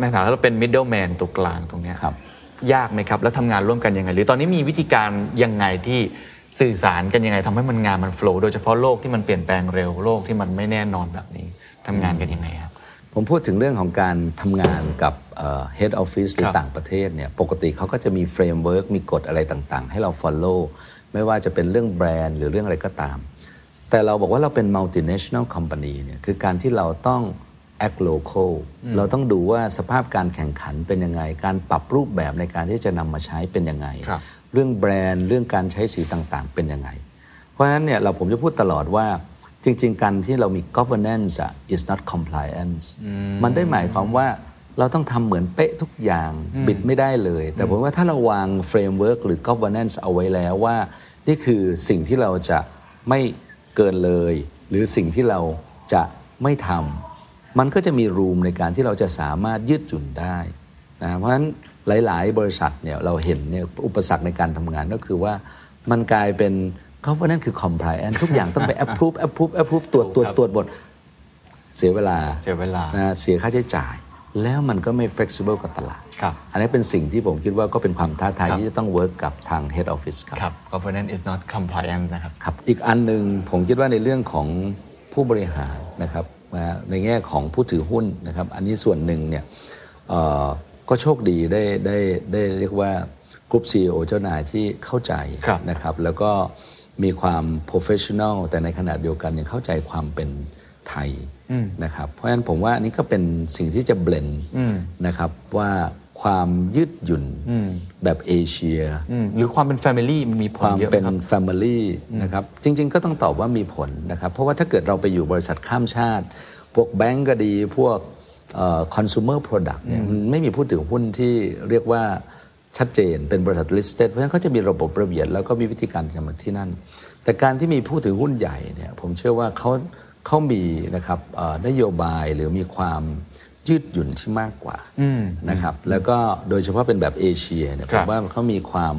ในฐานะเราเป็น middleman ตัวกลางตรงเนี้ยครับยากไหมครับ แล้วทำงานร่วมกันยังไง หรือตอนนี้มีวิธีการยังไงที่สื่อสารกันยังไงทำให้มันงานมันโฟล์โดยเฉพาะโลกที่มันเปลี่ยนแปลงเร็วโลกที่มันไม่แน่นอนแบบนี้ทำงานกันยังไงครับผมพูดถึงเรื่องของการทำงานกับเอ่อ head office หรือครับต่างประเทศเนี่ยปกติเขาก็จะมี framework มีกฎอะไรต่างๆ ให้เรา follow ไม่ว่าจะเป็นเรื่องแบรนด์หรือเรื่องอะไรก็ตาม แต่เราบอกว่าเราเป็น multinational company เนี่ยคือการที่เราต้อง act local เราต้องดูว่าสภาพการแข่งขันเป็นยังไง การปรับรูปแบบในการที่จะนำมาใช้เป็นยังไงครับเรื่องแบรนด์เรื่องการใช้สีต่างๆ เป็นยังไง เพราะฉะนั้นเนี่ยเราผมจะพูดตลอดว่าจริง ๆ การที่เรามี governance อะ is not compliance มันได้หมายความว่าเราต้องทำเหมือนเป๊ะทุกอย่างบิดไม่ได้เลย แต่ผมว่าถ้าเราวาง framework หรือ governance เอาไว้แล้วว่า นี่คือสิ่งที่เราจะไม่ เกินเลย หรือสิ่งที่เราจะไม่ทำมันก็จะมีรูมในการที่เราจะสามารถยืดหยุ่นได้นะเพราะฉะนั้นหลาย ๆ บริษัทเนี่ยเราเห็นเนี่ยอุปสรรคในการทำงานก็คือว่ามันกลายเป็น governance คือ compliance ทุกอย่างต้องไป approve approve approve ตรวจตรวจตรวจบทเสียเวลาเสียเวลานะเสียค่าใช้จ่าย แล้วมันก็ไม่ flexible กับตลาดครับอันนี้เป็นสิ่งที่ผมคิดว่าก็เป็นความท้าทายครับที่จะต้อง work กับทาง head office ครับครับ governance is not compliance นะครับครับ อีกอันหนึ่งผมคิดว่าในเรื่องของผู้บริหารนะครับนะในแง่ของผู้ถือหุ้นนะครับ อันนี้ส่วนหนึ่งเนี่ยเอ่อก็โชคดีได้ได้ได้เรียกว่ากรุ๊ป CEO เจ้านายที่เข้าใจครับนะครับ แล้วก็มีความ professional แต่ในขณะเดียวกันยังเข้าใจความเป็นไทย นะครับเพราะฉะนั้นผมว่าอันนี้ก็เป็นสิ่งที่จะเบลนนะครับว่าความยืดหยุ่นแบบเอเชียอืมหรือความเป็น family มันมีผคลวามเยอะไหมเป็นครับ Family นะครับจริง ๆ ก็ต้องตอบว่ามีผลนะครับ เพราะว่าถ้าเกิดเราไปอยู่บริษัทข้ามชาติ พวกแบงก์ก็ดี พวกเอ่อ consumer product เนี่ยมันไม่มีผู้ถือหุ้นที่เรียกว่าชัดเจนเป็นบริษัท listed เพราะฉะนั้นเขาจะมีระบบระเบียบแล้วก็มีวิธีการทำที่นั่น แต่การที่มีผู้ถือหุ้นใหญ่เนี่ยผมเชื่อว่าเขา เขามีนะครับเอ่อนโยบายหรือมีความยืดหยุ่นที่มากกว่านะครับ แล้วก็โดยเฉพาะเป็นแบบเอเชียเนี่ยครับผมว่าเขามีความ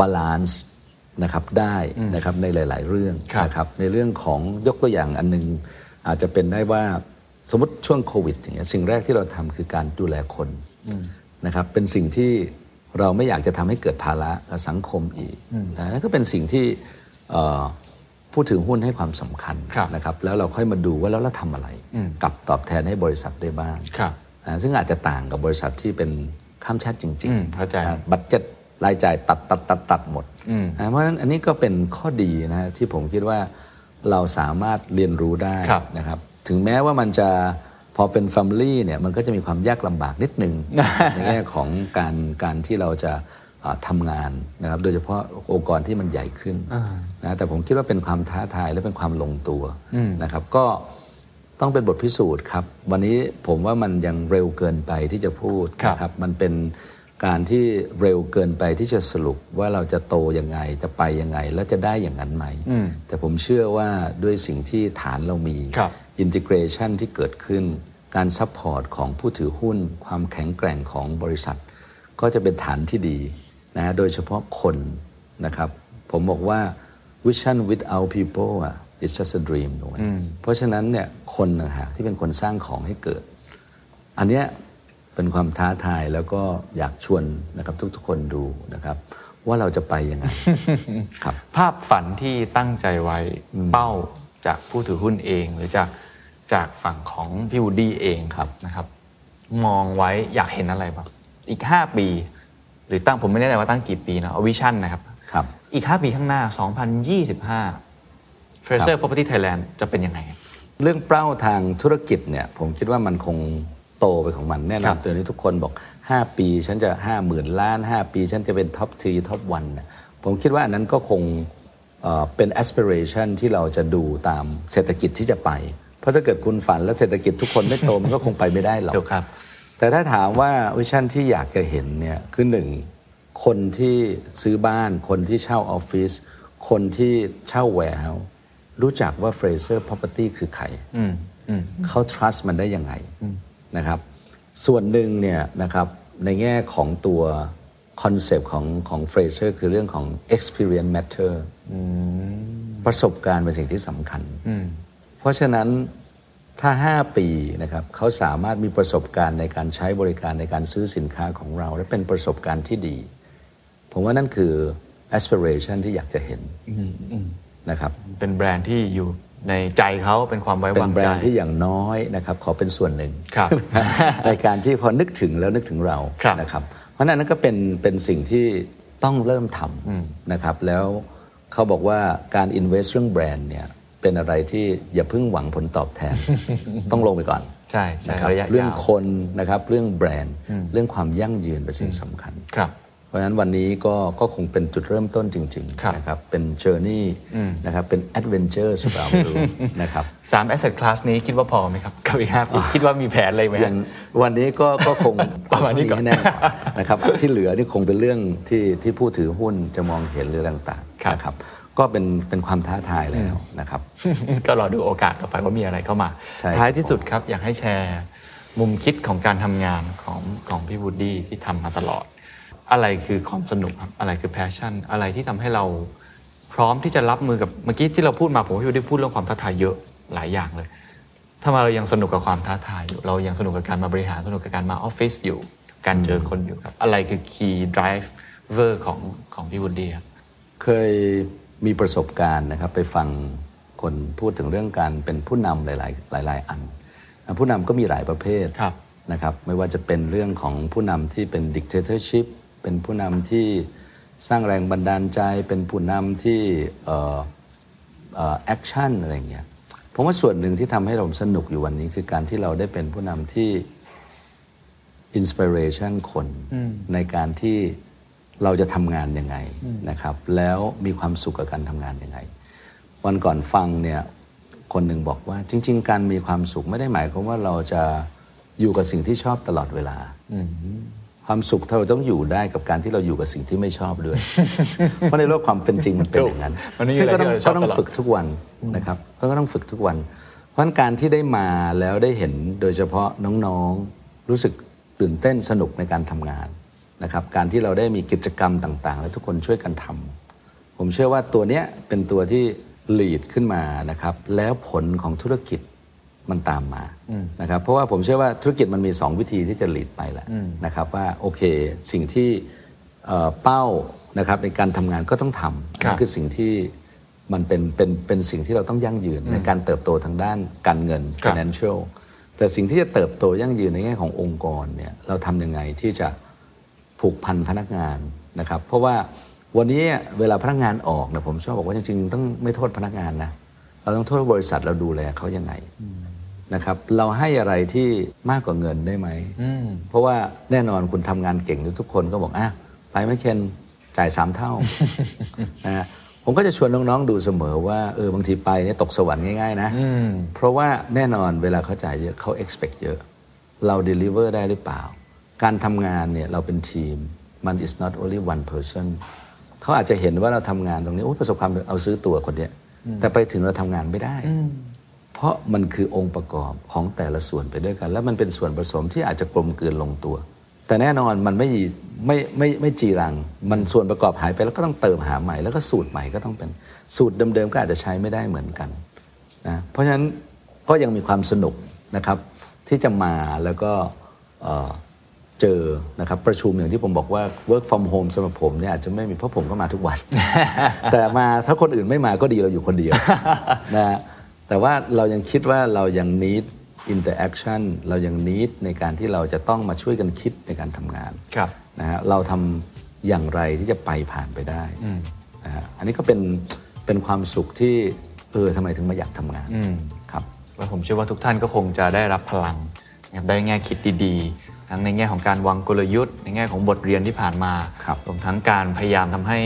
balance นะครับได้นะครับในหลาย ๆ เรื่องครับนะครับในเรื่องของยกตัวอย่างอันหนึ่ง อาจจะเป็นได้ว่าสมมติช่วงโควิดอย่างเงี้ยสิ่งแรกที่เราทำคือการดูแลคนนะครับเป็นสิ่งที่เราไม่อยากจะทำให้เกิดภาระกับสังคมอีกนะนั่นก็เป็นสิ่งที่เอ่อ ผู้ถือหุ้นให้ความสำคัญครับนะครับแล้วเราค่อยมาดูว่าแล้วเราทำอะไร กับตอบแทนให้บริษัทได้บ้างครับอ่าซึ่งอาจจะต่างกับบริษัทที่เป็นข้ามชาติจริงอืมเข้าใจอ่บัตเจ็ตรายจ่ายตัดตัดตัดตัดหมดอ่าเพราะฉะนั้นอันนี้ก็เป็นข้อดีนะฮะที่ผมคิดว่าเราสามารถเรียนรู้ได้ครับนะครับ ถึงแม้ว่ามันจะพอเป็น Family เนี่ยมันก็จะมีความยากลำบากนิดนึงในแง่ของการการที่เราจะ อ่าทำงานนะครับโดยเฉพาะองค์กรที่มันใหญ่ขึ้นนะแต่ผมคิดว่าเป็นความท้าทายและเป็นความลงตัวนะครับก็ต้องเป็นบทพิสูจน์ครับ วันนี้ผมว่ามันยังเร็วเกินไปที่จะพูดครับนะครับมันเป็นการที่เร็วเกินไปที่จะสรุปว่าเราจะโตยังไงจะไปยังไง แล้วจะได้อย่างนั้นไหม แต่ผมเชื่อว่าด้วยสิ่งที่ฐานเรามีครับ integration ที่เกิดขึ้น การ support ของผู้ถือหุ้น ความแข็งแกร่งของบริษัท ก็จะเป็นฐานที่ดี นะโดยเฉพาะคนนะครับ ผมบอกว่า vision without people อะ is just a dream ถูกไหมเพราะฉะนั้นเนี่ยคนนะฮะที่เป็นคนสร้างของให้เกิด อันเนี้ยเป็นความท้าทายแล้วก็อยากชวนนะครับทุกๆคนดูนะครับ ว่าเราจะไปยังไงครับ ภาพฝันที่ตั้งใจไว้เป้าจากผู้ถือหุ้นเอง หรือจากจากฝั่งของพี่วูดดี้เองครับนะครับ มองไว้อยากเห็นอะไรบ้างอีก 5 ปีห รือตั้งผมไม่แน่ใจว่าตั้งกี่ปีนะเอา vision นะครับครับ อีก 5 ปีข้างหน้า 2025 Fraser Property Thailand จะเป็นยังไง เรื่องเป้าทางธุรกิจเนี่ยผมคิดว่ามันคงโตไปของมันแน่นอนครับตัวนี้ทุกคนบอก 5 ปีฉันจะ 50,000 ล้าน 5 ปีฉันจะเป็น top three top one เนี่ยผมคิดว่าอันนั้นก็คงเอ่อเป็น aspiration ที่เราจะดูตามเศรษฐกิจที่จะไป เพราะถ้าเกิดคุณฝันแล้วเศรษฐกิจทุกคนไม่โตมันก็คงไปไม่ได้หรอกถูกครับ แต่ถ้าถามว่า vision ที่อยากจะเห็นเนี่ยคือหนึ่งคนที่ซื้อบ้าน คนที่เช่าออฟฟิศคนที่เช่า warehouse รู้จักว่า Fraser Property คือใครเขา trust มันได้ยังไงนะครับ ส่วนหนึ่งเนี่ยนะครับในแง่ของตัว concept ของของ Fraser คือเรื่องของ experience matter ประสบการณ์เป็นสิ่งที่สำคัญ เพราะฉะนั้น ถ้า 5 ปีนะครับเขาสามารถมีประสบการณ์ในการใช้บริการในการซื้อสินค้าของเรา และเป็นประสบการณ์ที่ดี ผมว่านั่นคือ aspiration ที่อยากจะเห็นนะครับเป็นแบรนด์ที่อยู่ในใจเขาเป็นความไว้เป็นวางแบรใจนด์ที่อย่างน้อยนะครับขอเป็นส่วนหนึ่งครับในการที่พอนึกถึงแล้วนึกถึงเราครับนะครับเพราะฉะนั้นนั่นก็เป็นเป็นสิ่งที่ต้องเริ่มทำนะครับแล้วเขาบอกว่าการ invest เรื่องแบรนด์เนี่ย เป็นอะไรที่อย่าเพิ่งหวังผลตอบแทน ต้องลงไปก่อน ใช่ใช่นะครับระยะเรื่องยาวคนนะครับเรื่องแบรนด์ เรื่องความยั่งยืนเป็นสิ่งสำคัญครับเพราะฉะนั้นวันนี้ก็ก็คงเป็นจุดเริ่มต้นจริงครับๆนะครับเป็น journey นะครับเป็น adventureเจอร์สำหรับเรานะครับสาม asset class นี้คิดว่าพอไหมครับกับอีกห้าปีคิดว่ามีแผนอะไรไหมฮะอย่างวันนี้ก็ก็คงประมาณนี้ก่อนเท่ให้แน่นอนนะครับที่เหลือนี่คงเป็นเรื่องที่ที่ผู้ถือหุ้นจะมองเห็นหรือต่างครับๆนะครับ ก็เป็นเป็นความท้าทายแล้วนะครับ ก็รอดูโอกาสต่อไปว่ามีอะไรเข้ามาใช่ท้ายที่สุดครับอยากให้แชร์มุมคิดของการทำงานของของพี่วูดดี้ที่ทำมาตลอด อะไรคือความสนุกครับอะไรคือ passion อะไรที่ทำให้เราพร้อมที่จะรับมือกับเมื่อกี้ที่เราพูดมาผมว่าพี่วูดดี้พูดเรื่องความท้าทายเยอะหลายอย่างเลยทำไมเรายังสนุกกับความท้าทายอยู่ เรายังสนุกกับการมาบริหารสนุกกับการมาออฟฟิศอยู่ การเจอคนอยู่ครับ อะไรคือ key driver ของของพี่วูดดี้ครับเคย มีประสบการณ์นะครับไปฟังคนพูดถึงเรื่องการเป็นผู้นำหลาย ๆ หลาย ๆ อันนะผู้นำก็มีหลายประเภทครับนะครับไม่ว่าจะเป็นเรื่องของผู้นำที่เป็น dictatorship เป็นผู้นำที่สร้างแรงบันดาลใจ เป็นผู้นำที่เอ่อเอ่อ action อะไรอย่างเงี้ยผมว่าส่วนหนึ่งที่ทำให้เราสนุกอยู่วันนี้ คือการที่เราได้เป็นผู้นำที่ inspiration คนในการที่ เราจะทำงานยังไงนะครับ แล้วมีความสุขกับการทำงานยังไง วันก่อนฟังเนี่ยคนหนึ่งบอกว่าจริง ๆ การมีความสุขไม่ได้หมายความว่าเราจะอยู่กับสิ่งที่ชอบตลอดเวลาความสุขเราต้องอยู่ได้กับการที่เราอยู่กับสิ่งที่ไม่ชอบด้วย เพราะในโลกความเป็นจริงมันเป็นอย่างนั้นมันไม่มีซึ่งก็ต้องอะไรที่เราชอบก็ต้องตลอดฝึกทุกวันนะครับ ก็ต้องฝึกทุกวัน เพราะฉะนั้นการที่ได้มาแล้วได้เห็นโดยเฉพาะน้องๆรู้สึกตื่นเต้นสนุกในการทำงาน นะครับการที่เราได้มีกิจกรรมต่างๆ และทุกคนช่วยกันทำผมเชื่อว่าตัวเนี้ยเป็นตัวที่ลีดขึ้นมานะครับแล้วผลของธุรกิจมันตามมานะครับเพราะว่าผมเชื่อว่าธุรกิจมันมี 2 วิธีที่จะลีดไปแหละนะครับว่าโอเคสิ่งที่เอ่อเป้านะครับในการทำงานก็ต้องทำครับนั่นคือสิ่งที่มันเป็นเป็นเป็นสิ่งที่เราต้องยั่งยืนในการเติบโตทางด้านการเงินครับ financial แต่สิ่งที่จะเติบโตยั่งยืนในแง่ขององค์กรเนี่ยเราทำยังไงที่จะ ผูกพันพนักงานนะครับ เพราะว่าวันนี้เวลาพนักงานออกเนี่ยผมชอบบอกว่าจริงๆต้องไม่โทษพนักงานนะเราต้องโทษบริษัทเราดูแลเขายังไงนะครับ เราให้อะไรที่มากกว่าเงินได้ไหมเพราะว่าแน่นอนคุณทำงานเก่งทุกคนก็บอกอะไปไม่เคนจ่ายสามเท่านะฮะผมก็จะชวนน้องๆดูเสมอว่าเออบางทีไปเนี่ยตกสวรรค์ง่ายๆนะเพราะว่าแน่นอนเวลาเขาจ่ายเยอะเขา expect เยอะ เรา deliver ได้หรือเปล่า การทำงานเนี่ยเราเป็นทีมมัน is not only one person เขาอาจจะเห็นว่าเราทำงานตรงนี้โอ้ประสบความสำเร็จเอาซื้อตัวคนเนี้ยแต่ไปถึงเราทำงานไม่ได้ เพราะมันคือองค์ประกอบของแต่ละส่วนไปด้วยกัน แล้วมันเป็นส่วนผสมที่อาจจะกลมกลืนลงตัว แต่แน่นอนมันไม่ไม่ไม่ไม่จีรัง มันส่วนประกอบหายไปแล้วก็ต้องเติมหาใหม่ แล้วก็สูตรใหม่ก็ต้องเป็นสูตรเดิมๆก็อาจจะใช้ไม่ได้เหมือนกันนะเพราะฉะนั้นก็ยังมีความสนุกนะครับที่จะมาแล้วก็ เอ่อเจอนะครับประชุมอย่างที่ผมบอกว่า work from home สำหรับผมเนี่ยอาจจะไม่มีเพราะผมก็มาทุกวัน แต่มาถ้าคนอื่นไม่มาก็ดีเราอยู่คนเดียวนะฮะแต่ว่าเรายังคิดว่าเรายัง need interaction เรายัง need ในการที่เราจะต้องมาช่วยกันคิดในการทำงานครับนะฮะเราทำอย่างไรที่จะไปผ่านไปได้นะฮะอันนี้ก็เป็นเป็นความสุขที่เออทำไมถึงมาอยากทำงานครับว่าผมเชื่อว่าทุกท่านก็คงจะได้รับพลังนะครับได้แง่คิดดีๆ ทั้งในแง่ของการวางกลยุทธ์ ในแง่ของบทเรียนที่ผ่านมาครับรวมทั้งการพยายามทำให้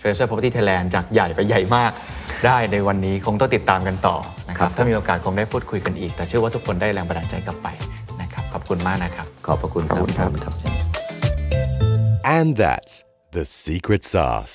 f a c e Property Thailand จากใหญ่ไปใหญ่มาก ได้ในวันนี้คงต้องติดตามกันต่อนะครับถ้ามีโอกาสคงได้พูดคุยกันอีก แต่เชื่อว่าทุกคนได้แรงบันดาลใจกลับไปนะครับขอบคุณมากนะครับ ขอบพระคุณครับขอบคุณครับขอครับ And that's the secret sauce.